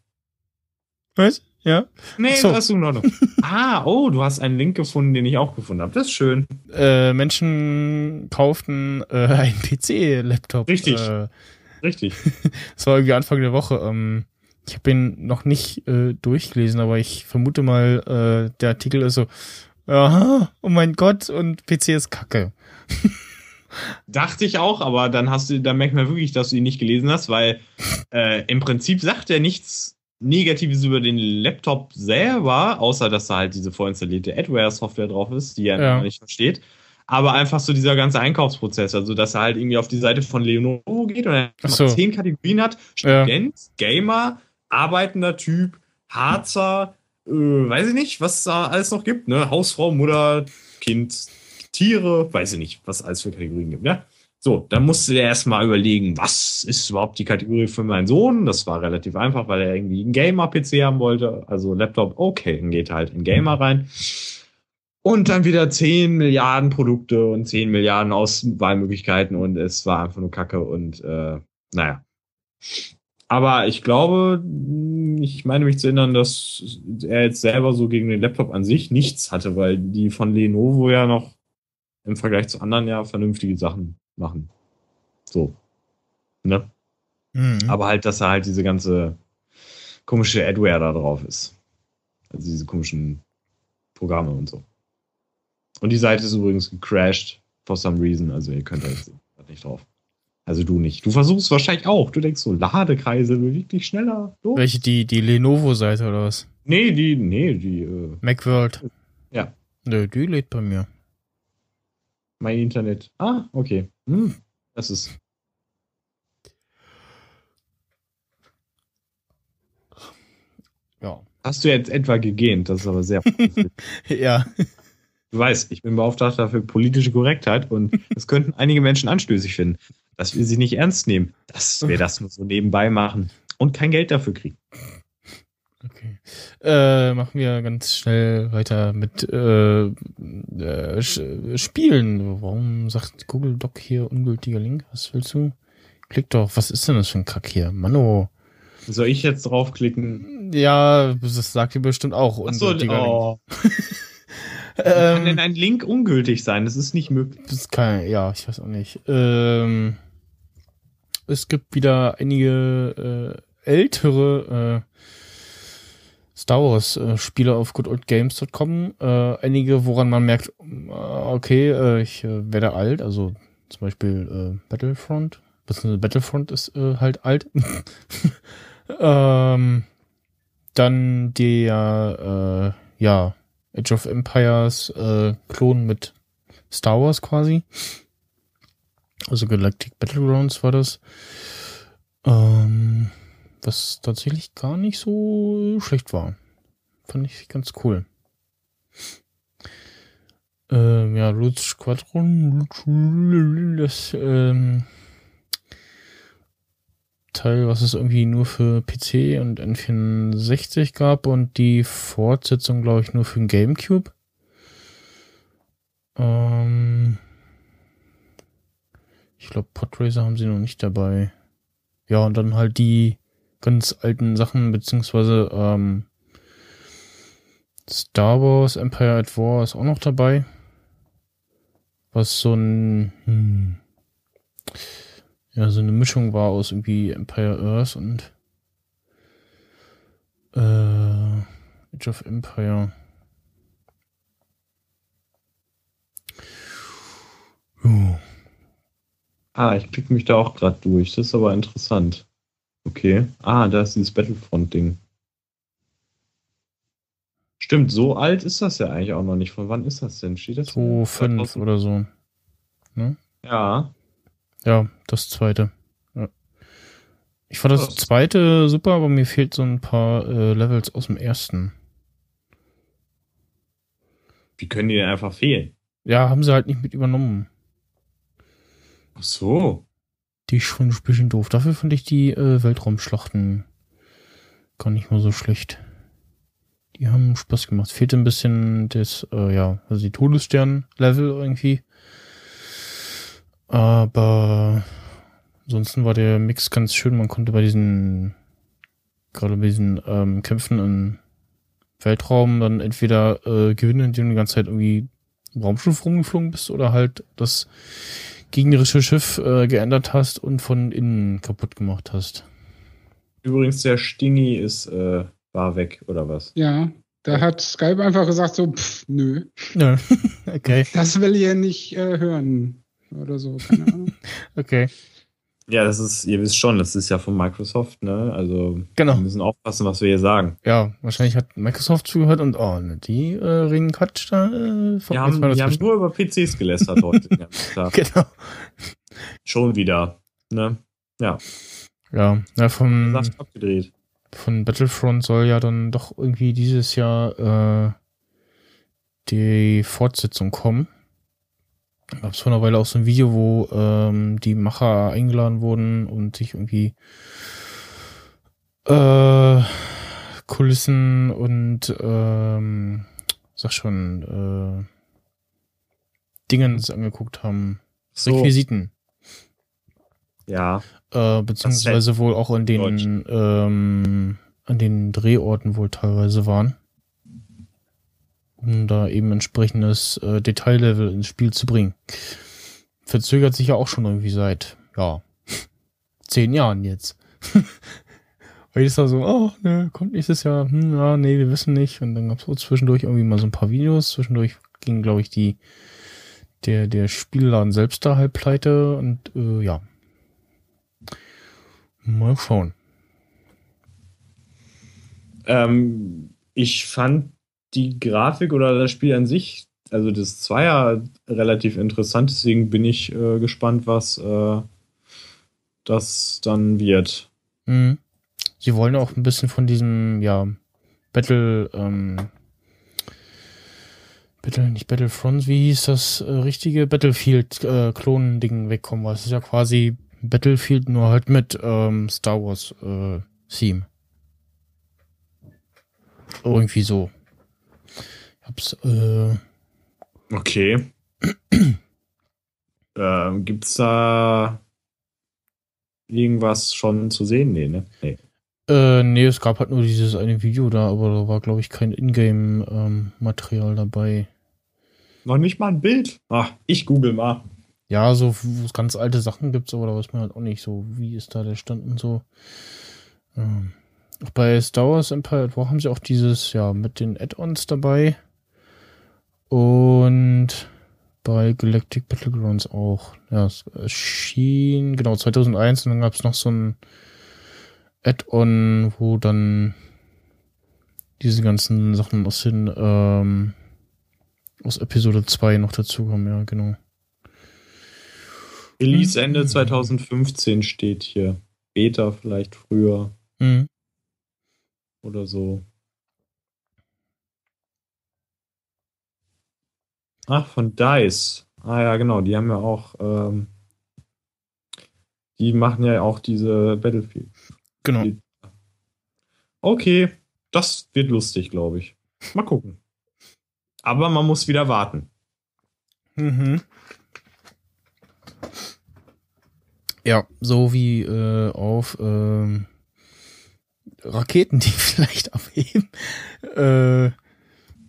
Was? Ja? Nee, so. das ist in Ordnung. ah, oh, du hast einen Link gefunden, den ich auch gefunden habe. Das ist schön. Äh, Menschen kauften äh, einen PC-Laptop. Richtig. Äh, Richtig. das war irgendwie Anfang der Woche. Ähm, ich habe ihn noch nicht äh, durchgelesen, aber ich vermute mal, äh, der Artikel ist so, aha, oh mein Gott, und PC ist kacke. Dachte ich auch, aber dann hast du, dann merkt man wirklich, dass du ihn nicht gelesen hast, weil äh, im Prinzip sagt er nichts Negatives über den Laptop selber, außer dass da halt diese vorinstallierte Adware-Software drauf ist, die er Ja. nicht versteht. Aber einfach so dieser ganze Einkaufsprozess, also dass er halt irgendwie auf die Seite von Lenovo geht und er so. zehn Kategorien hat: Ja. Student, Gamer, arbeitender Typ, Harzer, äh, weiß ich nicht, was es da alles noch gibt, ne? Hausfrau, Mutter, Kind, Tiere, weiß ich nicht, was es alles für Kategorien gibt, ja? So, dann musste er erstmal überlegen, was ist überhaupt die Kategorie für meinen Sohn? Das war relativ einfach, weil er irgendwie einen Gamer-PC haben wollte, also Laptop, okay, dann geht halt in Gamer rein. Und dann wieder 10 Milliarden Produkte und 10 Milliarden Auswahlmöglichkeiten und es war einfach nur Kacke und äh, naja. Aber ich glaube, ich meine mich zu erinnern, dass er jetzt selber so gegen den Laptop an sich nichts hatte, weil die von Lenovo ja noch im Vergleich zu anderen ja vernünftige Sachen machen. So. Ne? Mhm. Aber halt, dass er halt diese ganze komische Adware da drauf ist. Also diese komischen Programme und so. Und die Seite ist übrigens gecrashed for some reason. Also ihr könnt da nicht drauf. Also du nicht. Du versuchst wahrscheinlich auch. Du denkst so, Ladekreise bewegt dich schneller. Los. Welche, die, die Lenovo-Seite oder was? Nee, die, nee, die, äh, Macworld. ja, Nö, die lädt bei mir. Mein Internet. Ah, okay. Hm, das ist. Ja. Hast du jetzt etwa gegähnt? Das ist aber sehr. ja. Du weißt, ich bin Beauftragter für politische Korrektheit und das könnten einige Menschen anstößig finden, dass wir sie nicht ernst nehmen, dass wir das nur so nebenbei machen und kein Geld dafür kriegen. Okay. Äh, machen wir ganz schnell weiter mit äh, äh, Spielen. Warum sagt Google Doc hier ungültiger Link? Was willst du? Klick doch. Was ist denn das für ein Kack hier? Mano. Soll ich jetzt draufklicken? Ja, das sagt ihr bestimmt auch. Achso, oh. Link. Wie kann Ähm, denn ein Link ungültig sein? Das ist nicht möglich. Das ist kein, ja, ich weiß auch nicht. Ähm, es gibt wieder einige äh, ältere äh, Star Wars äh, Spiele auf goodoldgames.com. Äh, einige, woran man merkt, äh, okay, äh, ich äh, werde alt. Also zum Beispiel Battlefront. Beziehungsweise Battlefront ist halt alt. ähm, dann der, ja, Age of Empires Klon mit Star Wars quasi. Also Galactic Battlegrounds war das. Ähm, was tatsächlich gar nicht so schlecht war. Fand ich ganz cool. Ähm, ja, Loot Squadron, das ähm, Teil, was es irgendwie nur für PC und N64 gab und die Fortsetzung, glaube ich, nur für den Gamecube. Ähm, ich glaube, Podracer haben sie noch nicht dabei. Ja, und dann halt die ganz alten Sachen, beziehungsweise ähm, Star Wars Empire at War ist auch noch dabei. Was so ein, hm, ja, so eine Mischung war aus irgendwie Empire Earth und äh, Age of Empire. Uh. Ah, ich klicke mich da auch gerade durch. Das ist aber interessant. Okay. Ah, da ist dieses Battlefront-Ding. Stimmt, so alt ist das ja eigentlich auch noch nicht. Von wann ist das denn? Steht das? 2,5 oder so. Ne? Ja. Ja, das zweite. Ja. Ich fand das zweite super, aber mir fehlt so ein paar äh, Levels aus dem ersten. Wie können die denn einfach fehlen? Ja, haben sie halt nicht mit übernommen. Ach so. Die ist schon ein bisschen doof. Dafür fand ich die äh, Weltraumschlachten gar nicht mal so schlecht. Die haben Spaß gemacht. Fehlt ein bisschen das, äh, ja, also die Todesstern-Level irgendwie. Aber ansonsten war der Mix ganz schön. Man konnte bei diesen, gerade bei diesen ähm, Kämpfen im Weltraum dann entweder äh, gewinnen, indem du die ganze Zeit irgendwie Raumschiff rumgeflogen bist oder halt das gegnerische Schiff äh, geändert hast und von innen kaputt gemacht hast. Übrigens, der Stingy ist, äh, war weg, oder was? Ja, da hat Skype einfach gesagt so, pff, nö. Nö, okay. Das will ihr nicht äh, hören. Oder so, keine Ahnung. okay. Ja, das ist, ihr wisst schon, das ist ja von Microsoft, ne? Also genau. wir müssen aufpassen, was wir hier sagen. Ja, wahrscheinlich hat Microsoft zugehört und oh, ne, die äh, reden Quatsch da. Äh, wir haben, wir haben nur über PCs gelästert heute. Genau. Schon wieder, ne? Ja. Ja, ja von, abgedreht. von Battlefront soll ja dann doch irgendwie dieses Jahr äh, die Fortsetzung kommen. Gab es vor einer Weile auch so ein Video, wo ähm, die Macher eingeladen wurden und sich irgendwie äh, Kulissen und ähm, sag schon äh, Dingens angeguckt haben. So. Requisiten. Ja. Äh, beziehungsweise wohl auch an den ähm, an den Drehorten wohl teilweise waren. Um da eben entsprechendes äh, Detaillevel ins Spiel zu bringen. Verzögert sich ja auch schon irgendwie seit, ja, zehn Jahren jetzt. Weil ist da so, oh, ne, kommt nächstes Jahr, hm, ja, nee, wir wissen nicht. Und dann gab es so zwischendurch irgendwie mal so ein paar Videos. Zwischendurch ging, glaube ich, die, der, der Spielladen selbst da halb pleite und äh, ja. Mal schauen. Ähm, ich fand die Grafik oder das Spiel an sich, also das Zweier, relativ interessant. Deswegen bin ich äh, gespannt, was äh, das dann wird. Mhm. Sie wollen auch ein bisschen von diesem, ja, Battle, ähm, Battle, nicht Battlefront, wie hieß das äh, richtige Battlefield-Klonen-Ding wegkommen, weil es ist ja quasi Battlefield nur halt mit ähm, Star Wars äh. Irgendwie so. Hab's, äh, Okay. ähm, gibt's da irgendwas schon zu sehen? Nee, ne? Nee. Äh, nee, es gab halt nur dieses eine Video da, aber da war, glaube ich, kein Ingame-Material dabei. Noch nicht mal ein Bild? Ach, ich google mal. Ja, so, ganz alte Sachen gibt, aber da weiß man halt auch nicht so, wie ist da der Stand und so. Ähm, auch bei Star Wars Empire at War haben sie auch dieses, ja, mit den Add-ons dabei. Und bei Galactic Battlegrounds auch. Ja, es erschien, genau, 2001 und dann gab es noch so ein Add-on, wo dann diese ganzen Sachen aus den, ähm, aus Episode 2 noch dazukommen, ja, genau. Release Ende 2015 steht hier. Beta vielleicht früher. Mhm. Oder so. Ach, von DICE. Ah ja, genau, die haben ja auch, ähm, die machen ja auch diese Battlefield. Genau. Okay, das wird lustig, glaube ich. Mal gucken. Aber man muss wieder warten. Mhm. Ja, so wie äh, auf ähm, Raketen, die vielleicht abheben. Äh,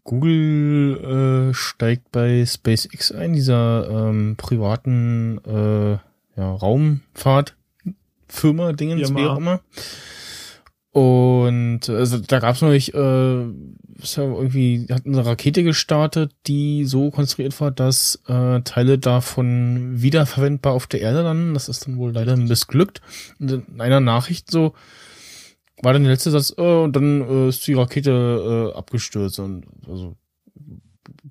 Google äh, steigt bei SpaceX ein, dieser ähm, privaten äh, ja, Raumfahrtfirma, Dingens, wie auch immer. Und also da gab es neulich, äh, ist ja irgendwie, hat eine Rakete gestartet, die so konstruiert war, dass äh, Teile davon wiederverwendbar auf der Erde landen. Das ist dann wohl leider missglückt. Und in einer Nachricht so war dann der letzte Satz, äh, und dann äh, ist die Rakete äh, abgestürzt. Und also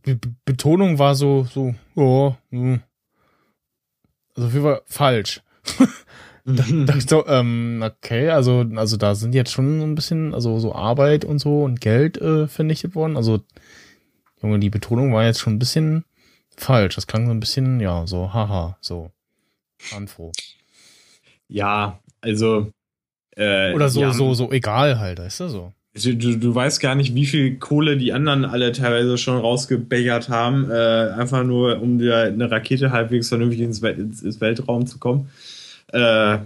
Be Be Betonung war so, so, ja, hm. also auf jeden Fall falsch. da, da, so, ähm, okay, also, also da sind jetzt schon so ein bisschen, also so Arbeit und so und Geld äh, vernichtet worden. Also, Junge, die Betonung war jetzt schon ein bisschen falsch. Das klang so ein bisschen, ja, so, haha, so. Anfroh. Ja, also. Äh, Oder so, haben- so, so egal halt, weißt du so. Du, du, du weißt gar nicht, wie viel Kohle die anderen alle teilweise schon rausgebechert haben, äh, einfach nur, um dir eine Rakete halbwegs vernünftig ins, Wel ins, ins Weltraum zu kommen. Äh,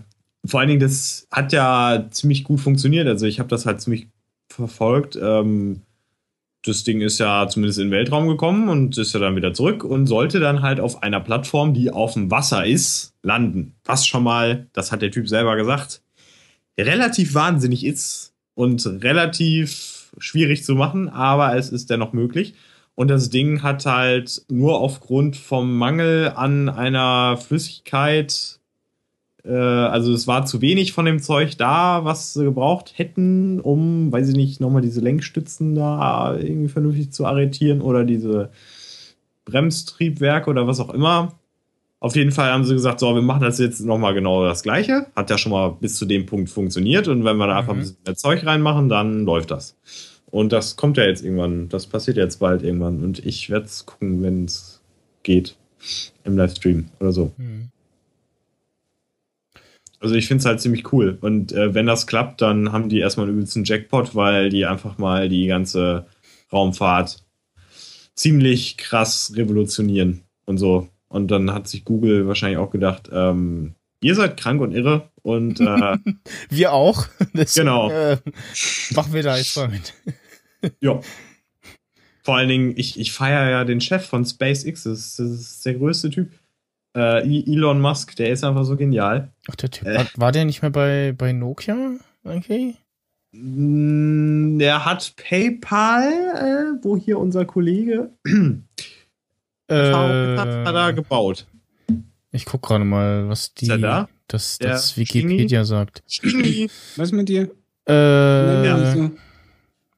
vor allen Dingen, das hat ja ziemlich gut funktioniert. Also ich habe das halt ziemlich verfolgt. Ähm, das Ding ist ja zumindest in den Weltraum gekommen und ist ja dann wieder zurück und sollte dann halt auf einer Plattform, die auf dem Wasser ist, landen. Was schon mal, das hat der Typ selber gesagt, relativ wahnsinnig ist und relativ schwierig zu machen, aber es ist dennoch möglich. Und das Ding hat halt nur aufgrund vom Mangel an einer Flüssigkeit, äh, also es war zu wenig von dem Zeug da, was sie gebraucht hätten, um, weiß ich nicht, nochmal diese Lenkstützen da irgendwie vernünftig zu arretieren oder diese Bremstriebwerke oder was auch immer. Auf jeden Fall haben sie gesagt, so, wir machen das jetzt nochmal genau das Gleiche. Hat ja schon mal bis zu dem Punkt funktioniert. Und wenn wir da einfach ein bisschen mehr Zeug reinmachen, dann läuft das. Und das kommt ja jetzt irgendwann. Das passiert jetzt bald irgendwann. Und ich werde es gucken, wenn es geht. Im Livestream oder so. Hm. Also ich finde es halt ziemlich cool. Und äh, wenn das klappt, dann haben die erstmal einen übelsten Jackpot, weil die einfach mal die ganze Raumfahrt ziemlich krass revolutionieren und so. Und dann hat sich Google wahrscheinlich auch gedacht, ähm, ihr seid krank und irre und äh, Wir auch. Deswegen, Genau. Äh, machen wir da jetzt mal mit. ja. Vor allen Dingen, ich, ich feiere ja den Chef von SpaceX, das ist, das ist der größte Typ. Äh, Elon Musk, der ist einfach so genial. Ach, der Typ. Äh. War, war der nicht mehr bei, bei Nokia? Okay. Mm, Der hat PayPal, äh, wo hier unser Kollege Mit hat, er Äh, gebaut. ich guck gerade mal, was die, Ist da? das, das Wikipedia sagt. Was mit dir? Äh, Ja. So.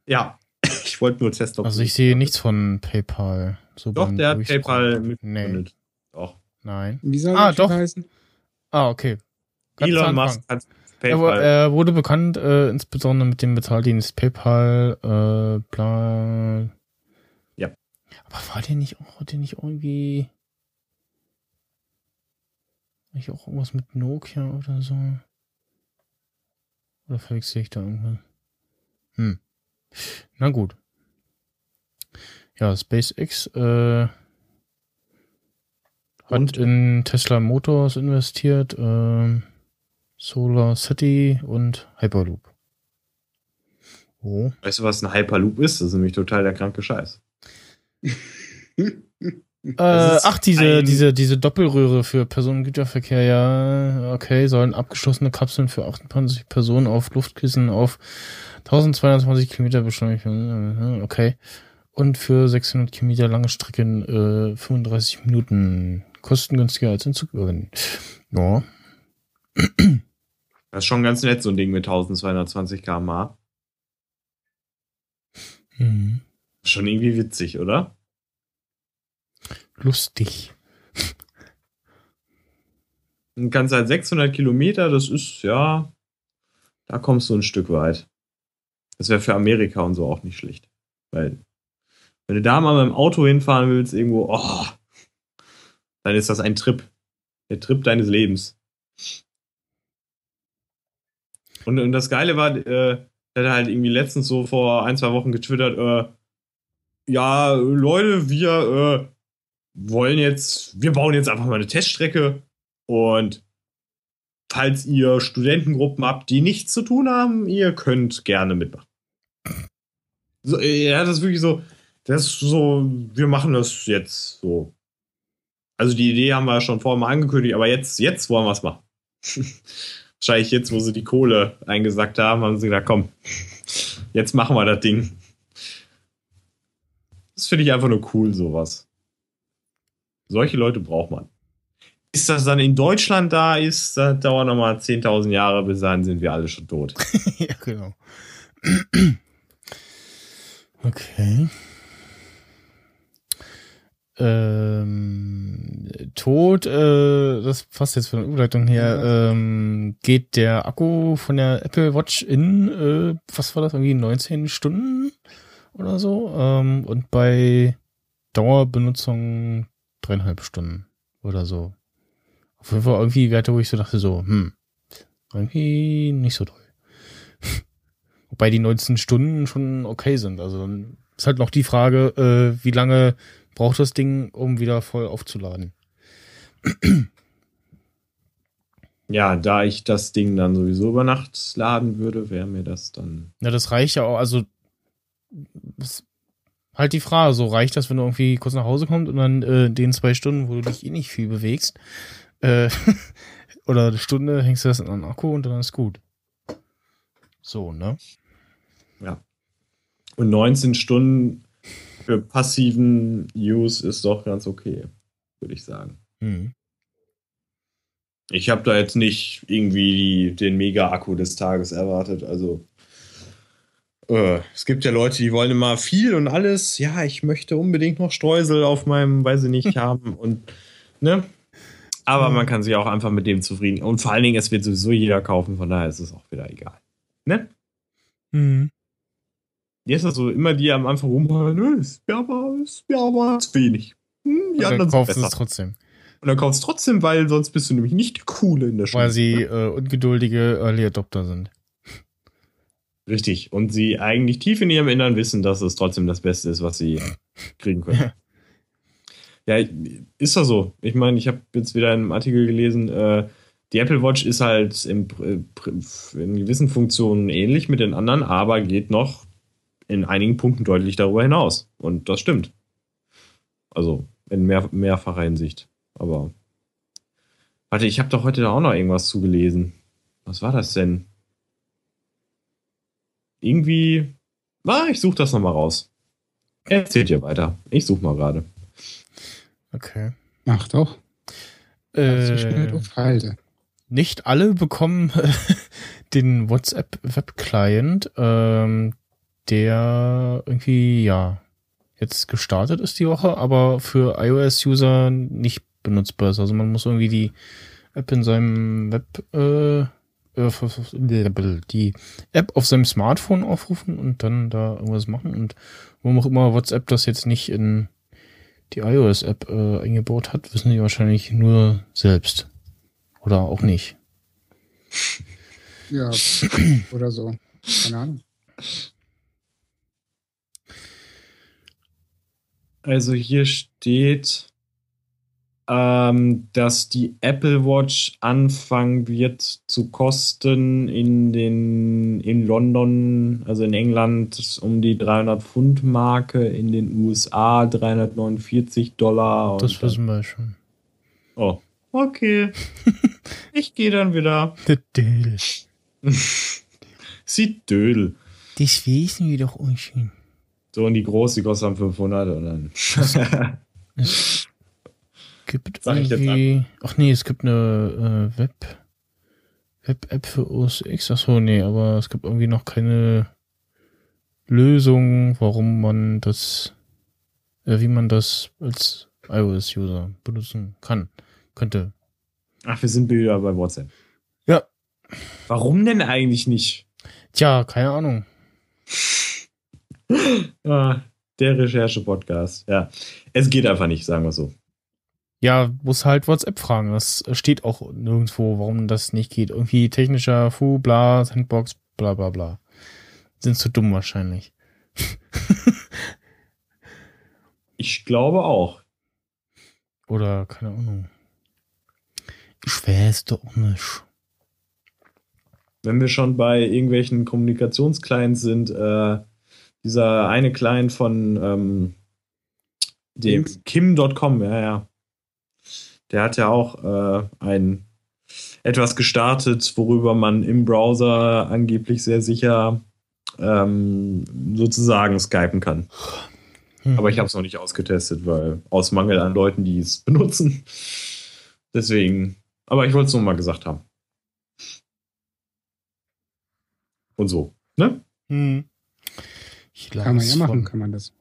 Ja, ich wollte nur testen. also ich sehe nichts von PayPal. So Doch, beim der hat. PayPal Nee, mitgegründet. Doch. nein. Wie soll Ah, das doch. heißen? Ah, okay. Ganz Elon. Musk hat Er, PayPal. er wurde bekannt, äh, insbesondere mit dem Bezahldienst PayPal, äh, bla. Aber war der nicht auch, hat der nicht irgendwie. Nicht auch irgendwas mit Nokia oder so? Oder verwechsel ich da irgendwas? Hm. Na gut. Ja, SpaceX, äh, hat in Tesla Motors investiert, ähm, Solar City und Hyperloop. Oh. weißt du, was ein Hyperloop ist? Das ist nämlich total der kranke Scheiß. Äh, ach, diese, diese, diese Doppelröhre für Personengüterverkehr, ja, okay, sollen abgeschlossene Kapseln für 28 Personen auf Luftkissen auf 1220 Kilometer beschleunigt werden, okay. Und für 600 Kilometer lange Strecken äh, 35 Minuten kostengünstiger als in Zug überwinden. Ja, Das ist schon ganz nett, so ein Ding mit 1220 km/h. mhm. Schon irgendwie witzig, oder? lustig. Und kannst halt 600 Kilometer, das ist, ja, da kommst du ein Stück weit. Das wäre für Amerika und so auch nicht schlecht. Weil, wenn du da mal mit dem Auto hinfahren willst, irgendwo, oh, dann ist das ein Trip. Der Trip deines Lebens. Und, und das Geile war, äh, der hat halt irgendwie letztens so vor ein, zwei Wochen getwittert, äh, ja, Leute, wir äh, wollen jetzt, wir bauen jetzt einfach mal eine Teststrecke und falls ihr Studentengruppen habt, die nichts zu tun haben, ihr könnt gerne mitmachen. So, ja, das ist wirklich so, das ist so, wir machen das jetzt so. Also die Idee haben wir schon vorher mal angekündigt, aber jetzt, jetzt wollen wir es machen. Wahrscheinlich jetzt, wo sie die Kohle eingesackt haben, haben sie gesagt, komm, jetzt machen wir das Ding. Das finde ich einfach nur cool, sowas. Solche Leute braucht man. Bis das dann in Deutschland da ist, das dauert nochmal 10.000 Jahre, bis dahin sind wir alle schon tot. ja, genau. okay. Ähm, tot, äh, das passt jetzt von der Überleitung her, ähm, geht der Akku von der Apple Watch in, äh, was war das, irgendwie 19 Stunden oder so? Ähm, und bei Dauerbenutzung dreieinhalb Stunden oder so. Auf jeden Fall irgendwie Werte, wo ich so dachte, so, hm, irgendwie nicht so toll. Wobei die 19 Stunden schon okay sind. Also ist halt noch die Frage, äh, wie lange braucht das Ding, um wieder voll aufzuladen. Ja, da ich das Ding dann sowieso über Nacht laden würde, wäre mir das dann. Ja, das reicht ja auch. Also ist halt die Frage, so reicht das, wenn du irgendwie kurz nach Hause kommst und dann äh, den zwei Stunden, wo du dich eh nicht viel bewegst, äh, oder eine Stunde hängst du das an den Akku und dann ist gut. So, ne? Ja. Und 19 Stunden für passiven Use ist doch ganz okay, würde ich sagen. Hm. Ich habe da jetzt nicht irgendwie den Mega-Akku des Tages erwartet. Also äh, es gibt ja Leute, die wollen immer viel und alles. Ja, ich möchte unbedingt noch Streusel auf meinem, weiß ich nicht, haben und ne. Aber man kann sich auch einfach mit dem zufrieden. Und vor allen Dingen, es wird sowieso jeder kaufen, von daher ist es auch wieder egal. Ne? Mhm. Jetzt ist so immer die am Anfang rumheulen, ist mir aber, ist mir aber zu wenig. Hm, die Und dann anderen kaufst du es trotzdem. Und dann kaufst du trotzdem, weil sonst bist du nämlich nicht der Coole in der Schule. Weil sie äh, ungeduldige Early Adopter sind. Richtig. Und sie eigentlich tief in ihrem Innern wissen, dass es trotzdem das Beste ist, was sie kriegen können. ja, ist doch so. Ich meine, ich habe jetzt wieder in einem Artikel gelesen, äh, die Apple Watch ist halt Pr- Pr- in gewissen Funktionen ähnlich mit den anderen, aber geht noch in einigen Punkten deutlich darüber hinaus. Und das stimmt. Also in mehr, mehrfacher Hinsicht. Aber warte, ich habe doch heute da auch noch irgendwas zugelesen. Was war das denn? Irgendwie. Ah, ich suche das nochmal raus. Erzählt ihr weiter. Ich suche mal gerade. Okay. Mach doch. Schnell Äh, aufhalte. nicht alle bekommen den WhatsApp Web Client, ähm, der irgendwie, ja, jetzt gestartet ist die Woche, aber für iOS-User nicht benutzbar ist. Also man muss irgendwie die App in seinem Web, äh, die App auf seinem Smartphone aufrufen und dann da irgendwas machen. Und warum auch immer WhatsApp das jetzt nicht in die iOS-App äh, eingebaut hat, wissen die wahrscheinlich nur selbst. Oder auch nicht. Ja, oder so. Keine Ahnung. Also hier steht, ähm, dass die Apple Watch anfangen wird zu kosten in den in London, also in England um die 300 Pfund Marke, in den USA 349 Dollar. und Das wissen wir schon. Oh, okay. ich gehe dann wieder. Sieht Dödel. Das wissen wir doch unschön. So, und die groß, die kostet dann 500 und dann. Es gibt Sag irgendwie. Ach nee, es gibt eine äh, Web. Web-App für OS X. Achso, nee, aber es gibt irgendwie noch keine Lösung, warum man das, äh, wie man das als iOS-User benutzen kann, könnte. Ach, wir sind wieder bei WhatsApp. Ja. Warum denn eigentlich nicht? Tja, keine Ahnung. Ah, der Recherche-Podcast. Ja. Es geht einfach nicht, sagen wir so. Ja, muss halt WhatsApp fragen. Das steht auch nirgendwo, warum das nicht geht. Irgendwie technischer Fu, bla, Sandbox, bla bla bla. Sind zu dumm wahrscheinlich. Ich glaube auch. Oder keine Ahnung. Ich weiß doch nicht. wenn wir schon bei irgendwelchen Kommunikationsclients sind, äh, dieser eine Client von ähm, dem Kim.com, ja, ja. Der hat ja auch äh, ein etwas gestartet, worüber man im Browser angeblich sehr sicher ähm, sozusagen skypen kann. Hm. Aber ich habe es noch nicht ausgetestet, weil aus Mangel an Leuten, die es benutzen. Deswegen, aber ich wollte es nur mal gesagt haben. Und so, ne? Hm. Ich Kann man ja machen, kann man das.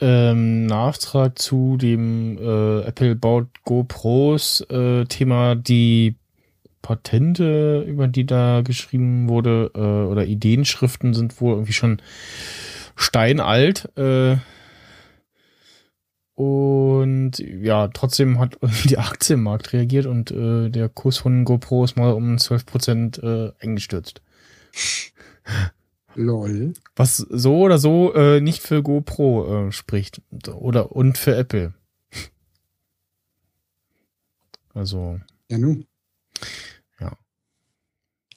Ähm, Nachtrag zu dem äh, Apple baut GoPros äh, Thema die Patente, über die da geschrieben wurde, äh, oder Ideenschriften sind wohl irgendwie schon steinalt. Äh, und ja, trotzdem hat der Aktienmarkt reagiert und äh, der Kurs von GoPro ist mal um 12% äh, eingestürzt. Lol. Was so oder so äh, nicht für GoPro äh, spricht. Oder und für Apple. Also, Ja, nun.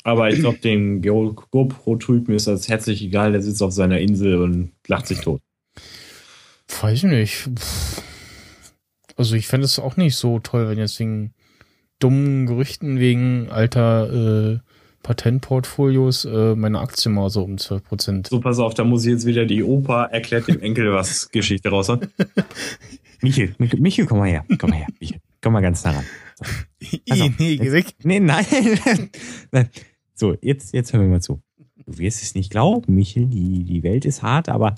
Aber ich glaube, den Go- GoPro-Typen ist das herzlich egal. Der sitzt auf seiner Insel und lacht sich tot. weiß ich nicht. Also ich fände es auch nicht so toll, wenn jetzt wegen dummen Gerüchten wegen alter äh, Patentportfolios äh, meine Aktie mal so um 12%. So, pass auf, da muss ich jetzt wieder die Opa erklärt dem Enkel was Geschichte raushauen. Michel, Michel, Michel, komm mal her. Komm mal her, Michel. Komm mal ganz nah ran. Pass auf, nee, jetzt-. Nee, nein. nein. So, jetzt, jetzt hören wir mal zu. Du wirst es nicht glauben, Michel, die, die Welt ist hart, aber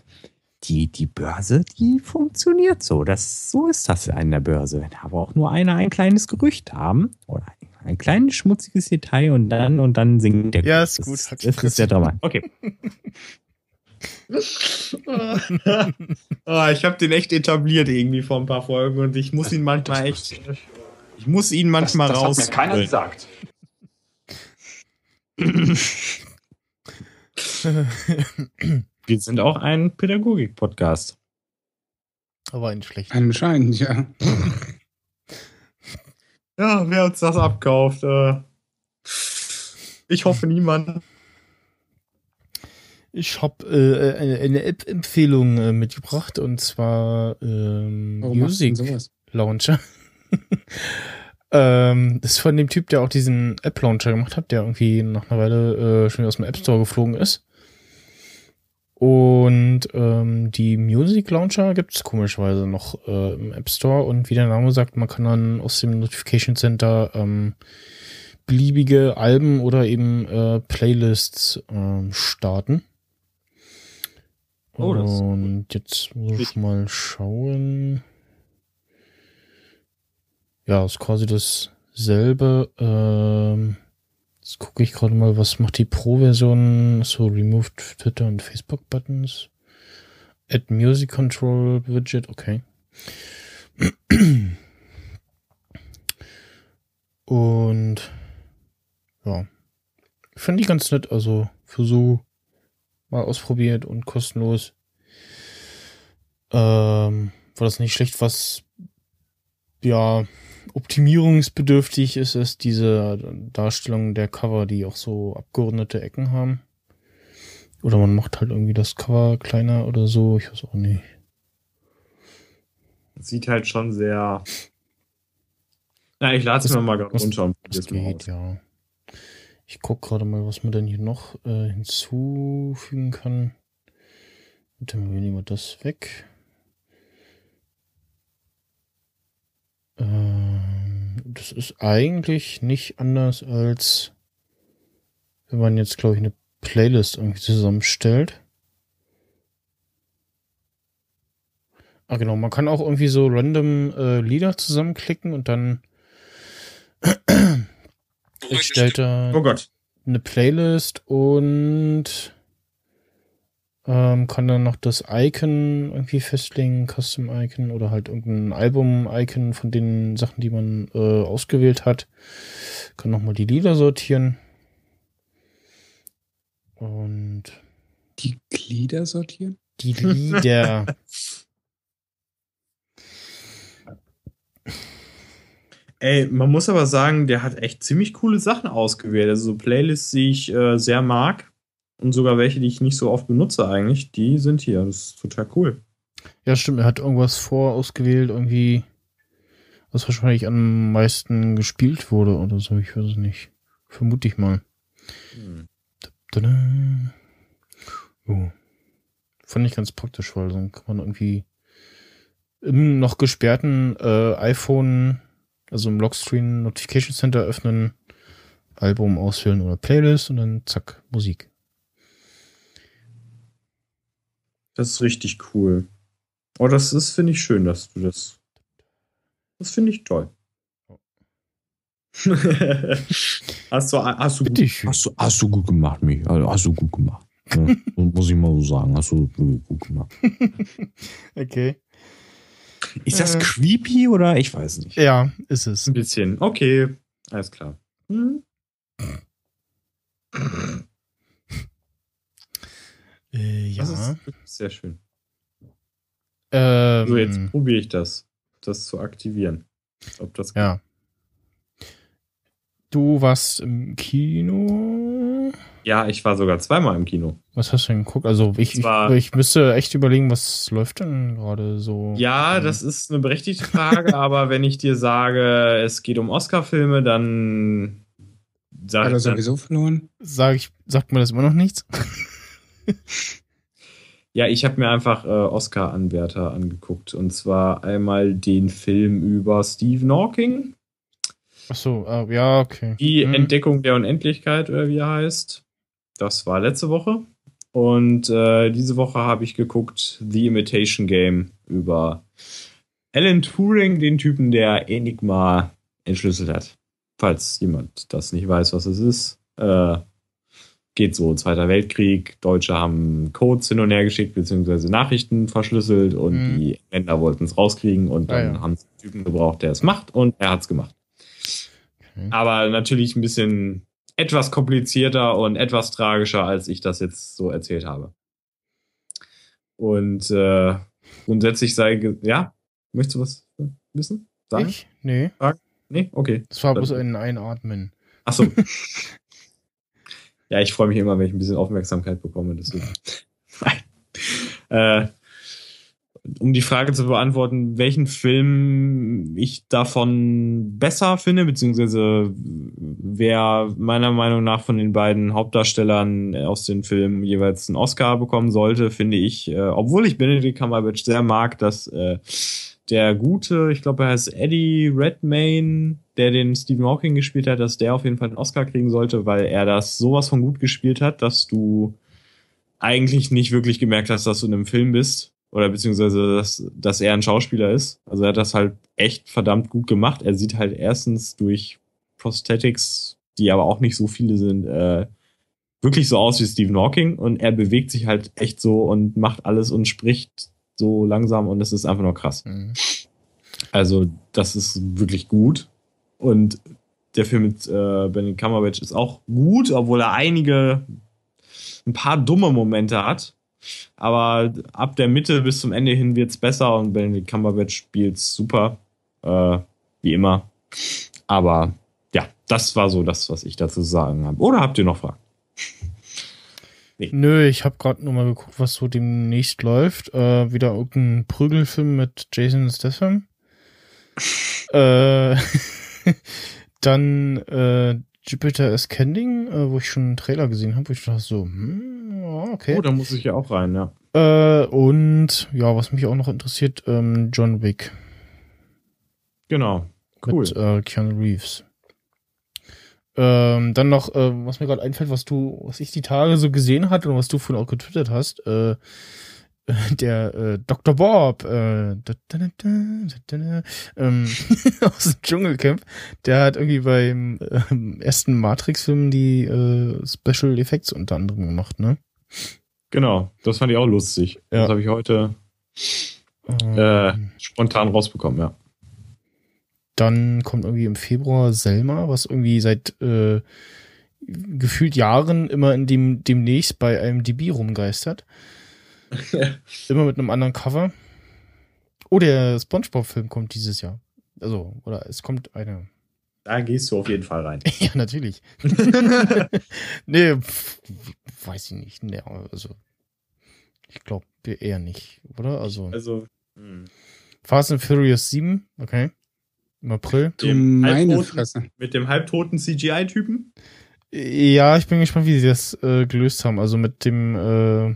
die, die Börse, die funktioniert so. Das, so ist das an der Börse. Wenn aber auch nur einer ein kleines Gerücht haben oder ein, ein kleines schmutziges Detail und dann und dann singt der Ja, ist gut. Das, das ist der Drama. Okay. ah, ich habe den echt etabliert irgendwie vor ein paar Folgen und ich muss ihn manchmal echt. Ich muss ihn manchmal das, das raus. hat mir keiner gesagt. Wir sind auch ein Pädagogik-Podcast. Aber ein schlecht. Anscheinend, ja. Ja, wer uns das abkauft. Äh, ich hoffe niemand. Ich habe äh, eine, eine App-Empfehlung äh, mitgebracht und zwar ähm, Music sowas? Launcher. ähm, das ist von dem Typ, der auch diesen App-Launcher gemacht hat, der irgendwie nach einer Weile äh, schon wieder aus dem App Store geflogen ist. Und ähm, die Music Launcher gibt es komischerweise noch äh, im App Store und wie der Name sagt, man kann dann aus dem Notification Center ähm, beliebige Alben oder eben äh, Playlists ähm, starten. Oh, das und jetzt muss ich mal schauen. Ja, ist quasi dasselbe. Ähm, jetzt gucke ich gerade mal, was macht die Pro-Version? So, removed Twitter und Facebook-Buttons. Add Music Control Widget, okay. Und ja, finde ich ganz nett. Also für so mal ausprobiert und kostenlos. Ähm, war das nicht schlecht, was ja optimierungsbedürftig ist, ist diese Darstellung der Cover, die auch so abgerundete Ecken haben. Oder man macht halt irgendwie das Cover kleiner oder so, ich weiß auch nicht. Sieht halt schon sehr. Na, ich lade es mir mal gerade runter und Das geht, ja. Ich guck gerade mal, was man denn hier noch äh, hinzufügen kann. Und dann nehmen wir das weg. Ähm, das ist eigentlich nicht anders als wenn man jetzt, glaube ich, eine Playlist irgendwie zusammenstellt. Ah, genau. Man kann auch irgendwie so random äh, Lieder zusammenklicken und dann erstellt er Oh Gott. eine Playlist und ähm, kann dann noch das Icon irgendwie festlegen, Custom Icon oder halt irgendein Album-Icon von den Sachen, die man äh, ausgewählt hat. Kann nochmal die Lieder sortieren. Und Die Glieder sortieren? die Lieder. Ey, man muss aber sagen, der hat echt ziemlich coole Sachen ausgewählt. Also so Playlists, die ich äh, sehr mag und sogar welche, die ich nicht so oft benutze eigentlich, die sind hier. Das ist total cool. Ja, stimmt, er hat irgendwas vorausgewählt, irgendwie, was wahrscheinlich am meisten gespielt wurde oder so, ich weiß es nicht. Vermute ich mal. Hm. Tada. Oh. Fand ich ganz praktisch, weil dann kann man irgendwie im noch gesperrten äh, iPhone, also im Lockscreen Notification Center öffnen, Album auswählen oder Playlist und dann zack, Musik. Das ist richtig cool. Oh, das ist, finde ich schön, dass du das. Das finde ich toll. hast du, hast du, gut, Hast du, hast du gut gemacht, mich. Also hast du gut gemacht. Ja, muss ich mal so sagen. Hast du gut gemacht. Okay. Ist das Äh. creepy oder? Ich weiß nicht. Ja, ist es. Ein bisschen. Okay, alles klar. Hm. Äh, Das ja. ist wirklich sehr schön. Ähm, So, jetzt probiere ich das, das zu aktivieren. Ob das Ja. Du warst im Kino. Ja, ich war sogar zweimal im Kino. Was hast du denn geguckt? Also ich, ich, ich müsste echt überlegen, was läuft denn gerade so. Ja, das ist eine berechtigte Frage, aber wenn ich dir sage, es geht um Oscar-Filme, dann sag Hat er sowieso verloren? Sag ich, sagt mir das immer noch nichts? Ja, ich habe mir einfach äh, Oscar-Anwärter angeguckt. Und zwar einmal den Film über Stephen Hawking, Ach so, äh, ja, okay. die Hm. Entdeckung der Unendlichkeit, oder wie er heißt. Das war letzte Woche. Und äh, diese Woche habe ich geguckt The Imitation Game über Alan Turing, den Typen, der Enigma entschlüsselt hat. Falls jemand das nicht weiß, was es ist. Äh, geht so, Zweiter Weltkrieg, Deutsche haben Codes hin und her geschickt, beziehungsweise Nachrichten verschlüsselt und Mhm. die Engländer wollten es rauskriegen und Ah, dann ja. haben sie einen Typen gebraucht, der es macht und er hat es gemacht. Okay. Aber natürlich ein bisschen etwas komplizierter und etwas tragischer, als ich das jetzt so erzählt habe. Und äh, grundsätzlich sei, ja, möchtest du was wissen? Sagen? Ich? Nee. Nee, okay. Das war bloß ein Einatmen. Ach so. ja, ich freue mich immer, wenn ich ein bisschen Aufmerksamkeit bekomme. Deswegen. äh, um die Frage zu beantworten, welchen Film ich davon besser finde, beziehungsweise wer meiner Meinung nach von den beiden Hauptdarstellern aus den Filmen jeweils einen Oscar bekommen sollte, finde ich, äh, obwohl ich Benedict Cumberbatch sehr mag, dass äh, der gute, ich glaube, er heißt Eddie Redmayne, der den Stephen Hawking gespielt hat, dass der auf jeden Fall einen Oscar kriegen sollte, weil er das sowas von gut gespielt hat, dass du eigentlich nicht wirklich gemerkt hast, dass du in einem Film bist. Oder beziehungsweise, dass, dass er ein Schauspieler ist. Also er hat das halt echt verdammt gut gemacht. Er sieht halt erstens durch Prosthetics, die aber auch nicht so viele sind, äh, wirklich so aus wie Stephen Hawking und er bewegt sich halt echt so und macht alles und spricht so langsam und das ist einfach nur krass. Mhm. Also, das ist wirklich gut. Und der Film mit äh, Benedict Cumberbatch ist auch gut, obwohl er einige, ein paar dumme Momente hat. Aber ab der Mitte bis zum Ende hin wird's besser und Benedict Cumberbatch spielt's super. Äh, wie immer. Aber ja, das war so das, was ich dazu sagen habe. Oder habt ihr noch Fragen? Nö, ich habe gerade nur mal geguckt, was so demnächst läuft. Äh, wieder irgendein Prügelfilm mit Jason Statham. äh, dann äh, Jupiter Ascending, äh, wo ich schon einen Trailer gesehen habe, wo ich dachte so, hm, okay. Oh, da muss ich ja auch rein, ja. Äh, und ja, was mich auch noch interessiert, ähm, John Wick Genau. Cool. mit äh, Keanu Reeves. Ähm, dann noch, äh, was mir gerade einfällt, was du, was ich die Tage so gesehen hatte und was du vorhin auch getwittert hast, äh, der äh, Dr. Bob, äh, da, da, da, ähm, aus dem Dschungelcamp, der hat irgendwie beim ähm, ersten Matrix-Film die äh, Special Effects unter anderem gemacht, ne? Genau. Das fand ich auch lustig. Ja. Das habe ich heute äh, spontan rausbekommen, ja. Dann kommt irgendwie im Februar Selma, was irgendwie seit äh, gefühlt Jahren immer in dem demnächst bei einem DB rumgeistert. immer mit einem anderen Cover. Oh, der SpongeBob-Film kommt dieses Jahr. Also, oder es kommt eine Da gehst du auf jeden Fall rein. Ja, natürlich. nee, pf, weiß ich nicht. Nee, also, ich glaube eher nicht, oder? Also, Also, hm. Fast and Furious 7, okay. Im April. Du meine Fresse. Mit dem halbtoten CGI-Typen? Ja, ich bin gespannt, wie sie das äh, gelöst haben. Also mit dem äh,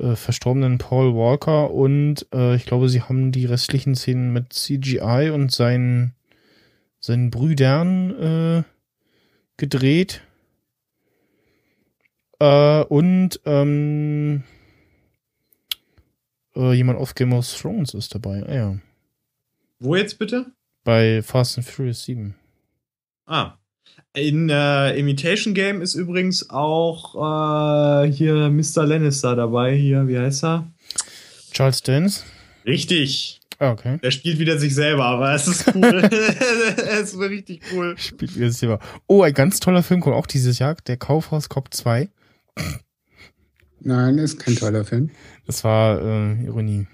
äh, verstorbenen Paul Walker und äh, ich glaube, sie haben die restlichen Szenen mit CGI und seinen, seinen Brüdern äh, gedreht. Äh, und ähm, äh, jemand auf Game of Thrones ist dabei. Ah, ja. Wo jetzt bitte? Bei Fast and Furious 7. Ah. In äh, Imitation Game ist übrigens auch äh, hier Mr. Lannister dabei. Hier, wie heißt er? Charles Dance. Richtig. Ah, okay. Der spielt wieder sich selber, aber es ist cool. es ist richtig cool. Spielt wieder selber. Oh, ein ganz toller Film kommt auch dieses Jahr. Der Kaufhaus Cop 2. Nein, ist kein toller Film. Das war äh, Ironie.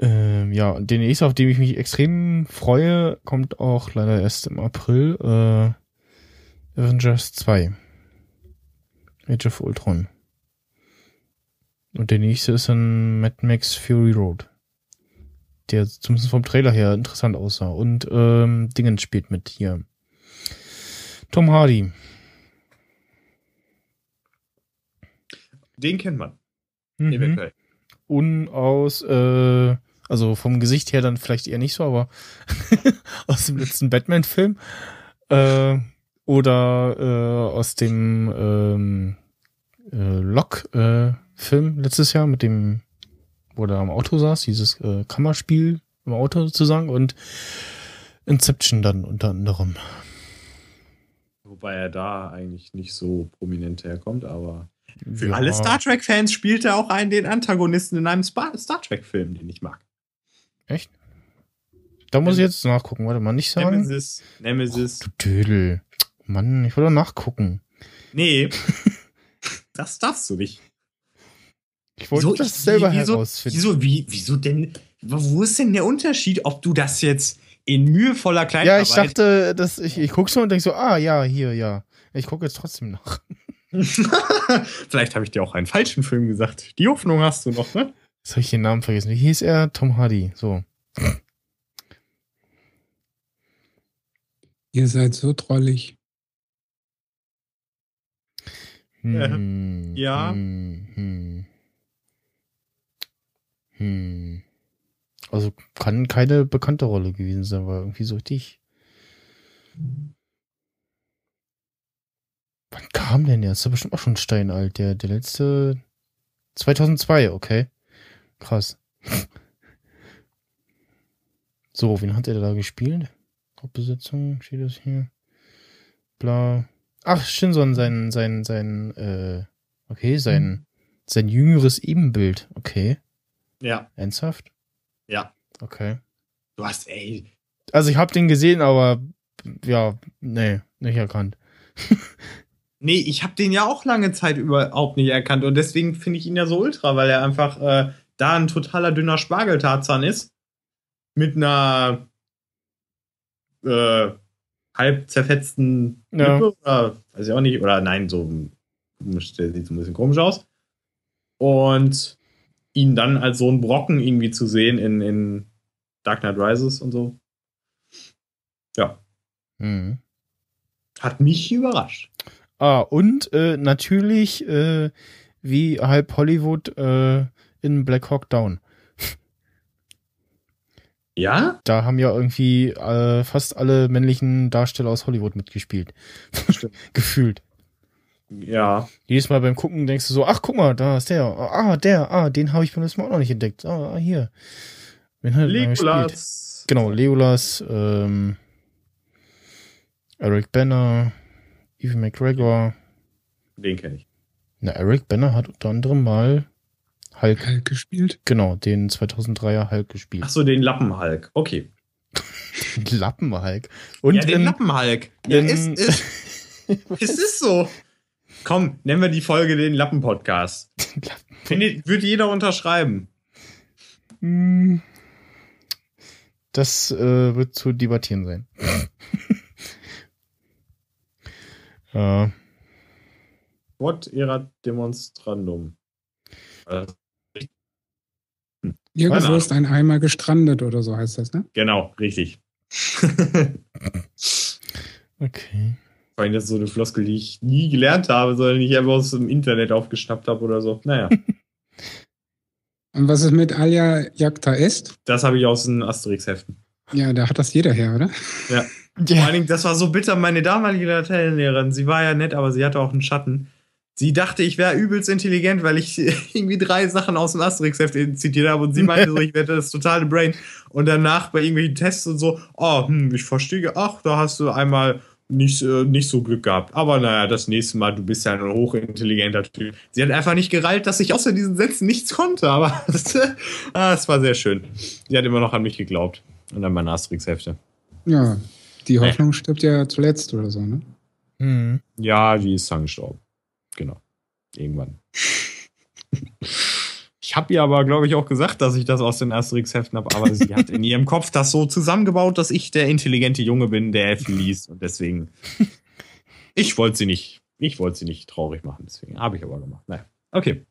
Ähm, ja, und den nächsten, auf den ich mich extrem freue, kommt auch leider erst im April. Äh, Avengers 2. Age of Ultron. Und der nächste ist dann Mad Max Fury Road. Der zumindest vom Trailer her interessant aussah. Und ähm, Dingens spielt mit hier. Tom Hardy. Den kennt man. Mhm. Eventuell. Unaus, äh, also vom Gesicht her dann vielleicht eher nicht so, aber aus dem letzten Batman-Film. Äh, oder äh, aus dem ähm, äh, Lock-Film letztes Jahr mit dem, wo er am Auto saß, dieses äh, Kammerspiel im Auto sozusagen und Inception dann unter anderem. Wobei er da eigentlich nicht so prominent herkommt, aber für Ja. alle Star Trek-Fans spielt er auch einen den Antagonisten in einem Spa Star Trek-Film, den ich mag. Echt? Da muss ich jetzt nachgucken, warte mal, nicht sagen. Nemesis. Nemesis. Du Dödel. Mann, ich wollte nachgucken. Nee. das darfst du nicht. Ich wollte das selber wieso, herausfinden. Wieso, wie, wieso denn? Wo ist denn der Unterschied, ob du das jetzt in mühevoller Ja, Kleinarbeit... ich dachte, dass ich, ich guck so und denk so, ah, ja, hier, ja. Ich gucke jetzt trotzdem nach. Vielleicht habe ich dir auch einen falschen Film gesagt. Die Hoffnung hast du noch, ne? Jetzt habe ich den Namen vergessen. Wie hieß er? Tom Hardy. So. Ihr seid so trollig. Hm, ja. Hm, hm. Hm. Also kann keine bekannte Rolle gewesen sein, war irgendwie so richtig. Wann kam denn der? Ist doch bestimmt auch schon steinalt. Der, der letzte 2002, okay. Krass. So, wen hat er da gespielt? Hauptbesetzung, steht das hier? Bla. Ach, Shinson, sein, sein, sein, äh, okay, sein, sein jüngeres Ebenbild. Okay. Ja, Ernsthaft? ja. Okay. Du hast, ey, Also ich habe den gesehen, aber ja, nee, nicht erkannt. Nee, ich habe den ja auch lange Zeit überhaupt nicht erkannt und deswegen finde ich ihn ja so ultra, weil er einfach äh, da ein totaler dünner Spargeltarzan ist. Mit einer äh, halb zerfetzten Ja. Lippe oder weiß ich auch nicht, oder nein, so komisch, der sieht so ein bisschen komisch aus. Und ihn dann als so ein Brocken irgendwie zu sehen in, in Dark Knight Rises und so. Ja, Mhm. hat mich überrascht. Ah, und äh, natürlich äh, wie halb Hollywood äh, in Black Hawk Down. Ja? Da haben ja irgendwie äh, fast alle männlichen Darsteller aus Hollywood mitgespielt. Gefühlt. Ja. Jedes Mal beim Gucken denkst du so, ach guck mal, da ist der. Ah, der, ah, den habe ich beim letzten Mal auch noch nicht entdeckt. Ah, hier. Wen hat? Legolas. Genau, Legolas, ähm, Eric Banner, Evan McGregor. Den kenne ich. Na, Eric Banner hat unter anderem mal Hulk, Hulk gespielt. genau, den 2003er Hulk gespielt. Ach so, den Lappenhulk. Okay. Lappen-Hulk. Und ja, den Lappenhulk. Ja, es, ist, es ist so. Komm, nennen wir die Folge den Lappen-Podcast. Findet- Würde jeder unterschreiben. Hm. das äh, wird zu debattieren sein. ja. What erat demonstrandum? Irgendwo ist ein Eimer gestrandet oder so heißt das, ne? genau, richtig. Okay. Vor allem das ist so eine Floskel, die ich nie gelernt habe, sondern die ich einfach aus dem Internet aufgeschnappt habe oder so. Naja, Und was ist mit Alia Jagta Est? das habe ich aus den Asterix-Heften. Ja, da hat das jeder her, oder? Ja. Vor allen Dingen, das war so bitter, meine damalige Lateinlehrerin, sie war ja nett, aber sie hatte auch einen Schatten. Sie dachte, ich wäre übelst intelligent, weil ich irgendwie drei Sachen aus dem Asterix-Heft zitiert habe und sie meinte so, ich werde das totale Brain. Und danach bei irgendwelchen Tests und so, oh, hm, ich verstehe, ach, da hast du einmal nicht, äh, nicht so Glück gehabt. Aber naja, das nächste Mal, du bist ja ein hochintelligenter Typ. Sie hat einfach nicht gereilt, dass ich außer diesen Sätzen nichts konnte, aber ah, es war sehr schön. Sie hat immer noch an mich geglaubt und an meine Asterix-Hefte. Ja, die Hoffnung stirbt ja zuletzt oder so, ne? Hm. Ja, die ist dann gestorben. Irgendwann. Ich habe ihr aber, glaube ich, auch gesagt, dass ich das aus den Asterix-Heften habe, aber sie hat in ihrem Kopf das so zusammengebaut, dass ich der intelligente Junge bin, der viel liest und deswegen. Ich wollte sie nicht, ich wollte sie nicht traurig machen, deswegen habe ich aber gemacht. Naja, okay.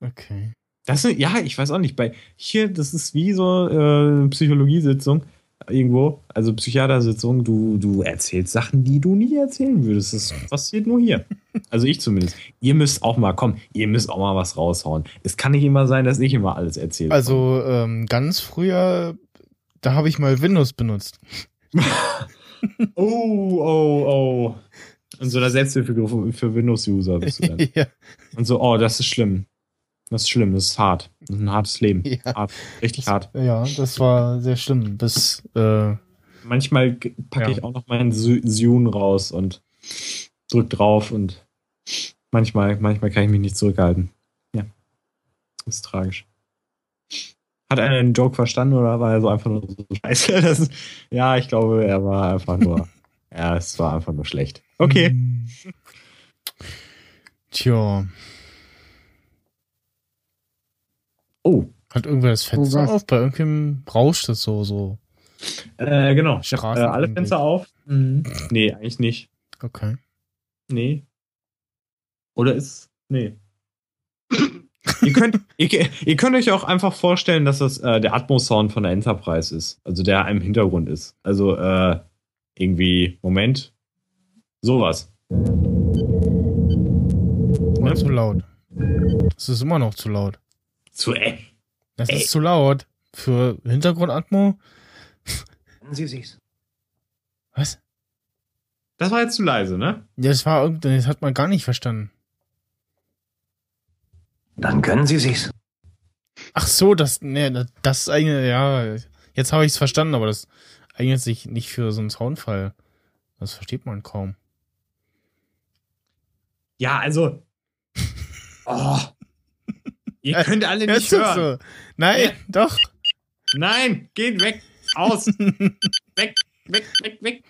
Okay. Das sind, ja, ich weiß auch nicht. Bei hier, das ist wie so äh, eine Psychologiesitzung irgendwo, also Psychiatersitzung. Du, du erzählst Sachen, die du nie erzählen würdest. Das passiert nur hier. Also ich zumindest. Ihr müsst auch mal, komm, ihr müsst auch mal was raushauen. Es kann nicht immer sein, dass ich immer alles erzähle. Also ähm, ganz früher, da habe ich mal Windows benutzt. oh, oh, oh. Und so der Selbsthilfegruppe für Windows-User bist du dann. ja. Und so, oh, das ist schlimm. Das ist schlimm, das ist hart. Das ein hartes Leben. Ja. Hart. Richtig hart. Ja, das war sehr schlimm. Bis äh, Manchmal packe Ja. ich auch noch meinen Zune raus und drück drauf und manchmal, manchmal kann ich mich nicht zurückhalten. Ja. Das ist tragisch. Hat einer den Joke verstanden oder war er so einfach nur so scheiße? Das ja, ich glaube, er war einfach nur. ja, es war einfach nur schlecht. Okay. Tja. Oh. Hat irgendwer das Fenster was? auf? Bei irgendwem rauscht es so, so. Äh, genau. Ich hab, Straßen äh, alle. Fenster auf. Mhm. Nee, eigentlich nicht. Okay. Nee. Oder ist. Nee. ihr, könnt, ihr, ihr könnt euch auch einfach vorstellen, dass das äh, der Atmos-Sound von der Enterprise ist. Also der im Hintergrund ist. Also äh, irgendwie, Moment. Sowas. War zu laut. Das ist immer noch zu laut. Zu äh. Das Ey. ist zu laut. Für Hintergrundatmo? Sie sie's. Was? Das war jetzt zu leise, ne? Ja, das war irgendwie, das hat man gar nicht verstanden. Dann können Sie sie's. Ach so, das, nee, das- das ist eigentlich, ja, jetzt habe ich es verstanden, aber das eignet sich nicht für so einen Soundfall. Das versteht man kaum. Ja, also. Oh. Ihr könnt alle Ja, nicht hören. so. Nein, Ja. doch. Nein, geht weg. Aus. weg, weg, weg, weg.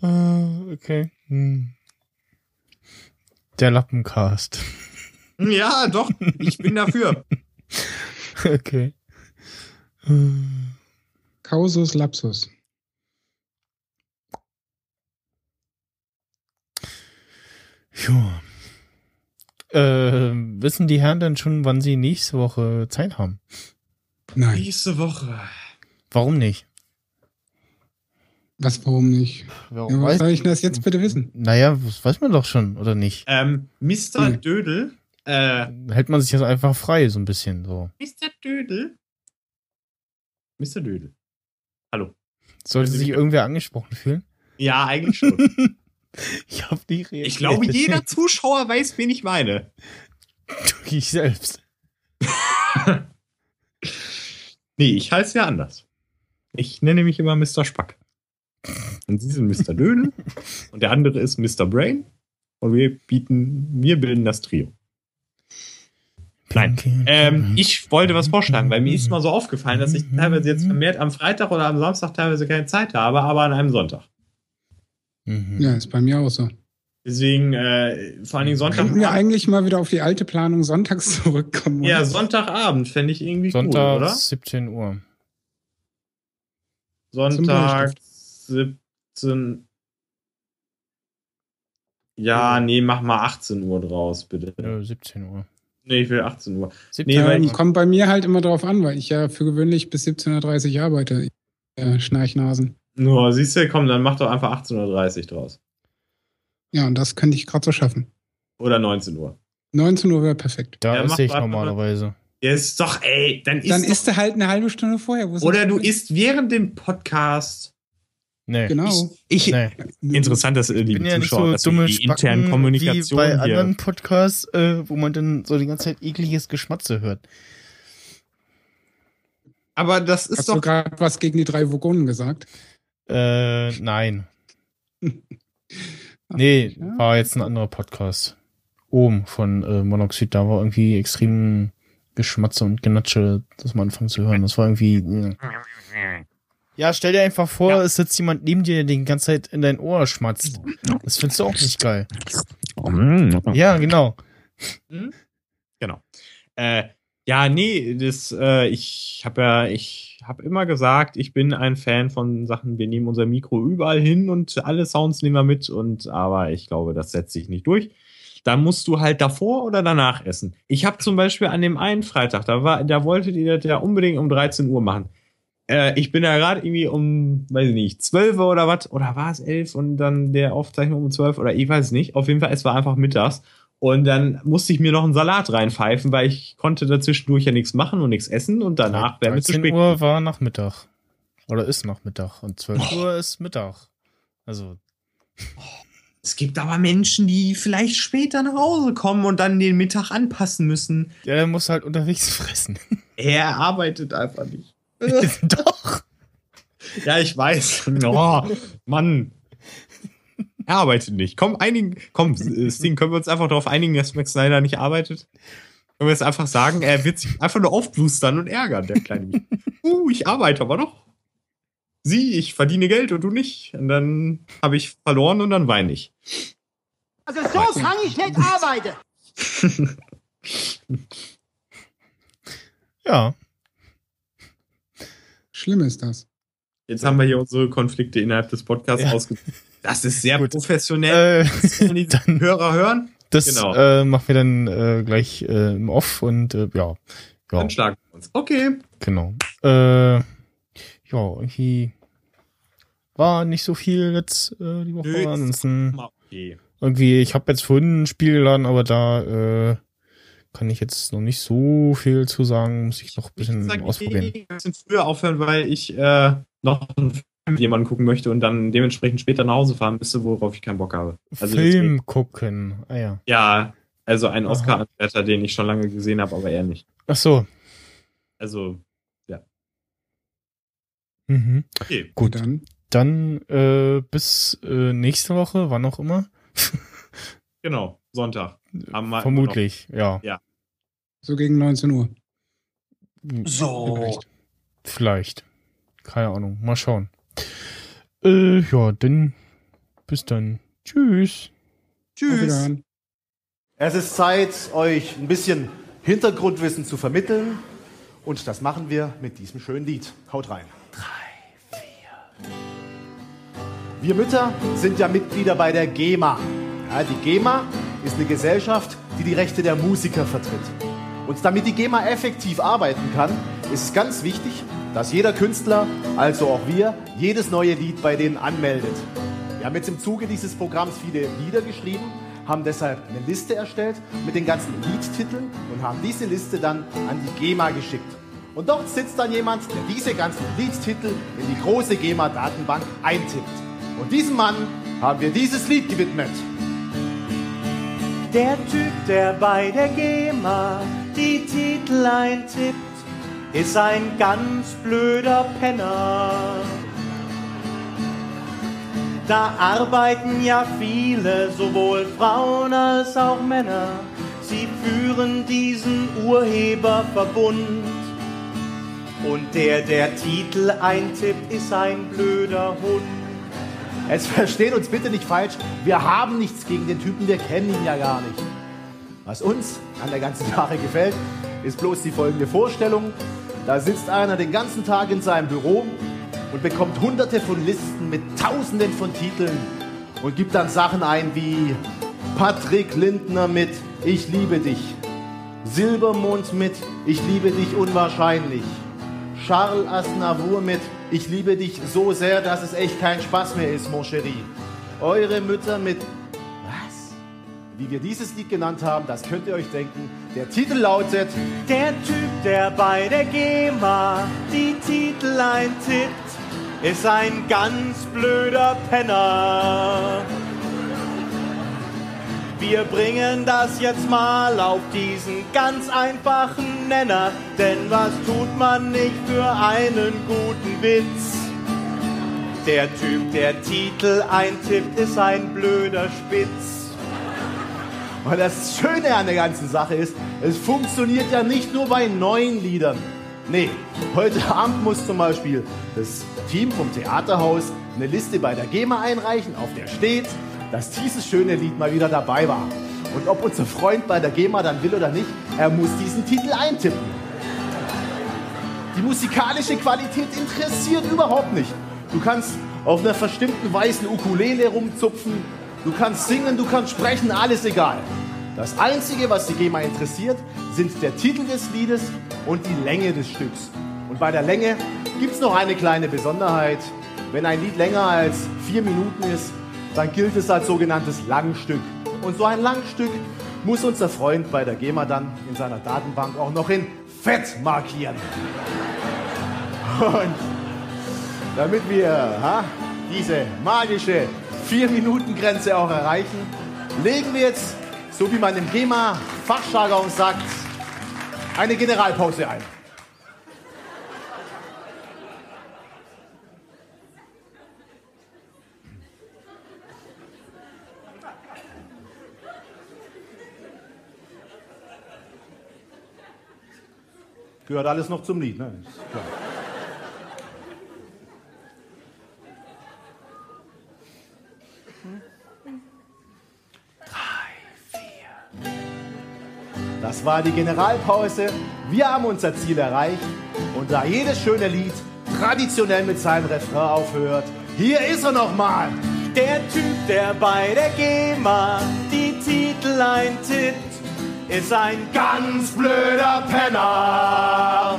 Ah, okay. Hm. Der Lappencast. Ja, doch. Ich bin dafür. okay. Causus Lapsus. Ja. Äh, wissen die Herren denn schon, wann sie nächste Woche Zeit haben? Nein. Nächste Woche. Warum nicht? Was, warum nicht? Warum Ja, was weiß- soll ich denn das jetzt bitte wissen? Naja, das weiß man doch schon, oder nicht? Ähm, Mr. Hm. Dödel. Äh, Hält man sich jetzt einfach frei, so ein bisschen so. Mr. Dödel. Mr. Dödel. Hallo. Sollte sich irgendwer angesprochen fühlen? Ja, eigentlich schon. Ich hab nicht reagiert. Ich glaube, jeder Zuschauer weiß, wen ich meine. Ich selbst. Nee, ich heiße ja anders. Ich nenne mich immer Mr. Spack. Und Sie sind Mr. Dödel und der andere ist Mr. Brain und wir bieten, wir bilden das Trio. Nein, ähm, ich wollte was vorschlagen, weil mir ist mal so aufgefallen, dass ich teilweise jetzt vermehrt am Freitag oder am Samstag teilweise keine Zeit habe, aber an einem Sonntag. Mhm. Ja, ist bei mir auch so. Deswegen, äh, vor allen Dingen Könnten wir Sonntagabend. eigentlich mal wieder auf die alte Planung sonntags zurückkommen? Ja, oder? Sonntagabend fände ich irgendwie Sonntag, cool, oder? 17 Uhr. Sonntag 17. Ja, nee, mach mal 18 Uhr draus, bitte. Ja, 17 Uhr. Nee, ich will 18 Uhr. 17 Nee, weil Ähm, ich, kommt bei mir halt immer drauf an, weil ich ja für gewöhnlich bis 17.30 Uhr arbeite. Äh, Schnarchnasen. Nur, siehst du, komm, dann mach doch einfach 18.30 Uhr draus. Ja, und das könnte ich gerade so schaffen. Oder 19 Uhr. 19 Uhr wäre perfekt. Da Ja, esse ich normalerweise. Ja, ist doch, ey, dann isst Dann isst du halt eine halbe Stunde vorher. Oder du isst während dem Podcast. Nee. Genau. Ich, Nee. Interessant, dass Ich liebe ja nicht Zuschauer, so dass dumme die internen Kommunikation wie bei hier. anderen Podcasts, äh, wo man dann so die ganze Zeit ekliges Geschmatze hört. aber das ist Hast du doch. gerade was gegen die drei Vogonen gesagt? Äh, nein. Nee, Ja. war jetzt ein anderer Podcast. Oben von äh, Monoxid, da war irgendwie extrem Geschmatze und Genatsche, das mal anfangen zu hören. Das war irgendwie. äh. Ja, stell dir einfach vor, es sitzt jemand neben dir, der die ganze Zeit in dein Ohr schmatzt. Das findest du auch nicht geil. Ja, genau. Genau. Äh, ja, nee, das, äh, ich habe ja, ich habe immer gesagt, ich bin ein Fan von Sachen, wir nehmen unser Mikro überall hin und alle Sounds nehmen wir mit und aber ich glaube, das setzt sich nicht durch. Da musst du halt davor oder danach essen. Ich habe zum Beispiel an dem einen Freitag, da war, da wolltet ihr das ja unbedingt um 13 Uhr machen. Äh, ich bin ja gerade irgendwie um, weiß ich nicht, 12 Uhr oder was, oder war es 11 und dann der Aufzeichnung um 12 oder ich weiß nicht. Auf jeden Fall, es war einfach mittags. Und dann musste ich mir noch einen Salat reinpfeifen, weil ich konnte dazwischendurch ja nichts machen und nichts essen und danach wäre mir zu 13 spät. Uhr war Nachmittag. Oder ist Nachmittag. Und 12 Uhr ist Mittag. Also, Es gibt aber Menschen, die vielleicht später nach Hause kommen und dann den Mittag anpassen müssen. ja, der muss halt unterwegs fressen. Er arbeitet einfach nicht. Doch. Ja, ich weiß. Oh, Mann. Er arbeitet nicht. Komm, einigen, komm, Sting, können wir uns einfach darauf einigen, dass Max Snyder nicht arbeitet? Können wir jetzt einfach sagen, er wird sich einfach nur aufblustern und ärgern, der kleine Mich. Uh, ich arbeite aber doch. Sie, ich verdiene Geld und du nicht. Und dann habe ich verloren und dann weine ich. Also so kann ich nicht arbeiten. Ja. Schlimm ist das. Jetzt haben wir hier unsere Konflikte innerhalb des Podcasts Ja. ausge. Das ist sehr professionell. Äh, die dann- Hörer hören. Das Genau. äh, machen wir dann äh, gleich äh, im Off und äh, ja. Ja, Dann schlagen wir uns. Okay. genau. Äh, ja, irgendwie war nicht so viel jetzt äh, die Woche. Nö, Ansonsten okay. irgendwie, ich habe jetzt vorhin ein Spiel geladen, aber da äh, kann ich jetzt noch nicht so viel zu sagen. Muss ich noch ein bisschen Ich sag, ausprobieren. Ich ein bisschen früher aufhören, weil ich äh, noch einen Film jemandem gucken möchte und dann dementsprechend später nach Hause fahren müsste, worauf ich keinen Bock habe. Also Film deswegen- gucken. Ah ja. Ja, also ein. Oscar-Anwärter, den ich schon lange gesehen habe, aber er nicht. Ach so. Also, Mhm. okay. Gut. Dann Dann äh, bis äh, nächste Woche, wann auch immer. Genau, Sonntag. Haben wir Vermutlich, ja. Ja. so gegen 19 Uhr. So. Vielleicht. Vielleicht. Keine Ahnung. Mal schauen. Äh, ja, dann bis dann. Tschüss. Tschüss. Es ist Zeit, euch ein bisschen Hintergrundwissen zu vermitteln. Und das machen wir mit diesem schönen Lied. Haut rein. Drei, vier. Wir Mütter sind ja Mitglieder bei der GEMA. Ja, die GEMA ist eine Gesellschaft, die die Rechte der Musiker vertritt. Und damit die GEMA effektiv arbeiten kann, ist es ganz wichtig, dass jeder Künstler, also auch wir, jedes neue Lied bei denen anmeldet. Wir haben jetzt im Zuge dieses Programms viele Lieder geschrieben, haben deshalb eine Liste erstellt mit den ganzen Liedtiteln und haben diese Liste dann an die GEMA geschickt. Und dort sitzt dann jemand, der diese ganzen Liedtitel in die große GEMA-Datenbank eintippt. Und diesem Mann haben wir dieses Lied gewidmet. Der Typ, der bei der GEMA die Titel eintippt, ist ein ganz blöder Penner. Da arbeiten ja viele, sowohl Frauen als auch Männer. Sie führen diesen Urheberverbund. Und der, der Titel eintippt, ist ein blöder Hund. Jetzt versteht uns bitte nicht falsch, wir haben nichts gegen den Typen, wir kennen ihn ja gar nicht. Was uns an der ganzen Sache gefällt, ist bloß die folgende Vorstellung. Da sitzt einer den ganzen Tag in seinem Büro und bekommt hunderte von Listen mit tausenden von Titeln und gibt dann Sachen ein wie Patrick Lindner mit Ich liebe dich, Silbermond mit Ich liebe dich unwahrscheinlich, Charles Aznavour mit Ich liebe dich so sehr, dass es echt kein Spaß mehr ist, mon chéri. Eure Mütter mit? Wie wir dieses Lied genannt haben, das könnt ihr euch denken. Der Titel lautet Der Typ, der bei der GEMA die Titel eintippt, ist ein ganz blöder Penner. Wir bringen das jetzt mal auf diesen ganz einfachen Nenner, denn was tut man nicht für einen guten Witz? Der Typ, der Titel eintippt, ist ein blöder Spitz. Und das Schöne an der ganzen Sache ist, es funktioniert ja nicht nur bei neuen Liedern. Nee, heute Abend muss zum Beispiel das Team vom Theaterhaus eine Liste bei der GEMA einreichen, auf der steht, dass dieses schöne Lied mal wieder dabei war. Und ob unser Freund bei der GEMA dann will oder nicht, er muss diesen Titel eintippen. Die musikalische Qualität interessiert überhaupt nicht. Du kannst auf einer verstimmten weißen Ukulele rumzupfen, du kannst singen, du kannst sprechen, alles egal. Das Einzige, was die GEMA interessiert, sind der Titel des Liedes und die Länge des Stücks. Und bei der Länge gibt es noch eine kleine Besonderheit. Wenn ein Lied länger als vier Minuten ist, dann gilt es als sogenanntes Langstück. Und so ein Langstück muss unser Freund bei der GEMA dann in seiner Datenbank auch noch in Fett markieren. Und damit wir ha, diese magische vier Minuten Grenze auch erreichen, legen wir jetzt, so wie man im GEMA-Fachjargon sagt, eine Generalpause ein. Gehört alles noch zum Lied, ne? Ist klar. Das war die Generalpause. Wir haben unser Ziel erreicht. Und da jedes schöne Lied traditionell mit seinem Refrain aufhört, hier ist er nochmal. Der Typ, der bei der GEMA die Titel eintippt, ist ein ganz blöder Penner.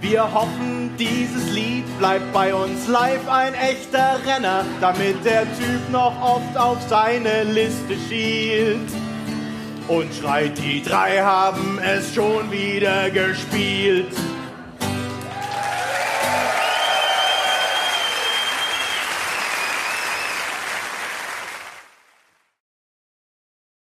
Wir hoffen, dieses Lied bleibt bei uns live ein echter Renner, damit der Typ noch oft auf seine Liste schielt und schreit, die drei haben es schon wieder gespielt.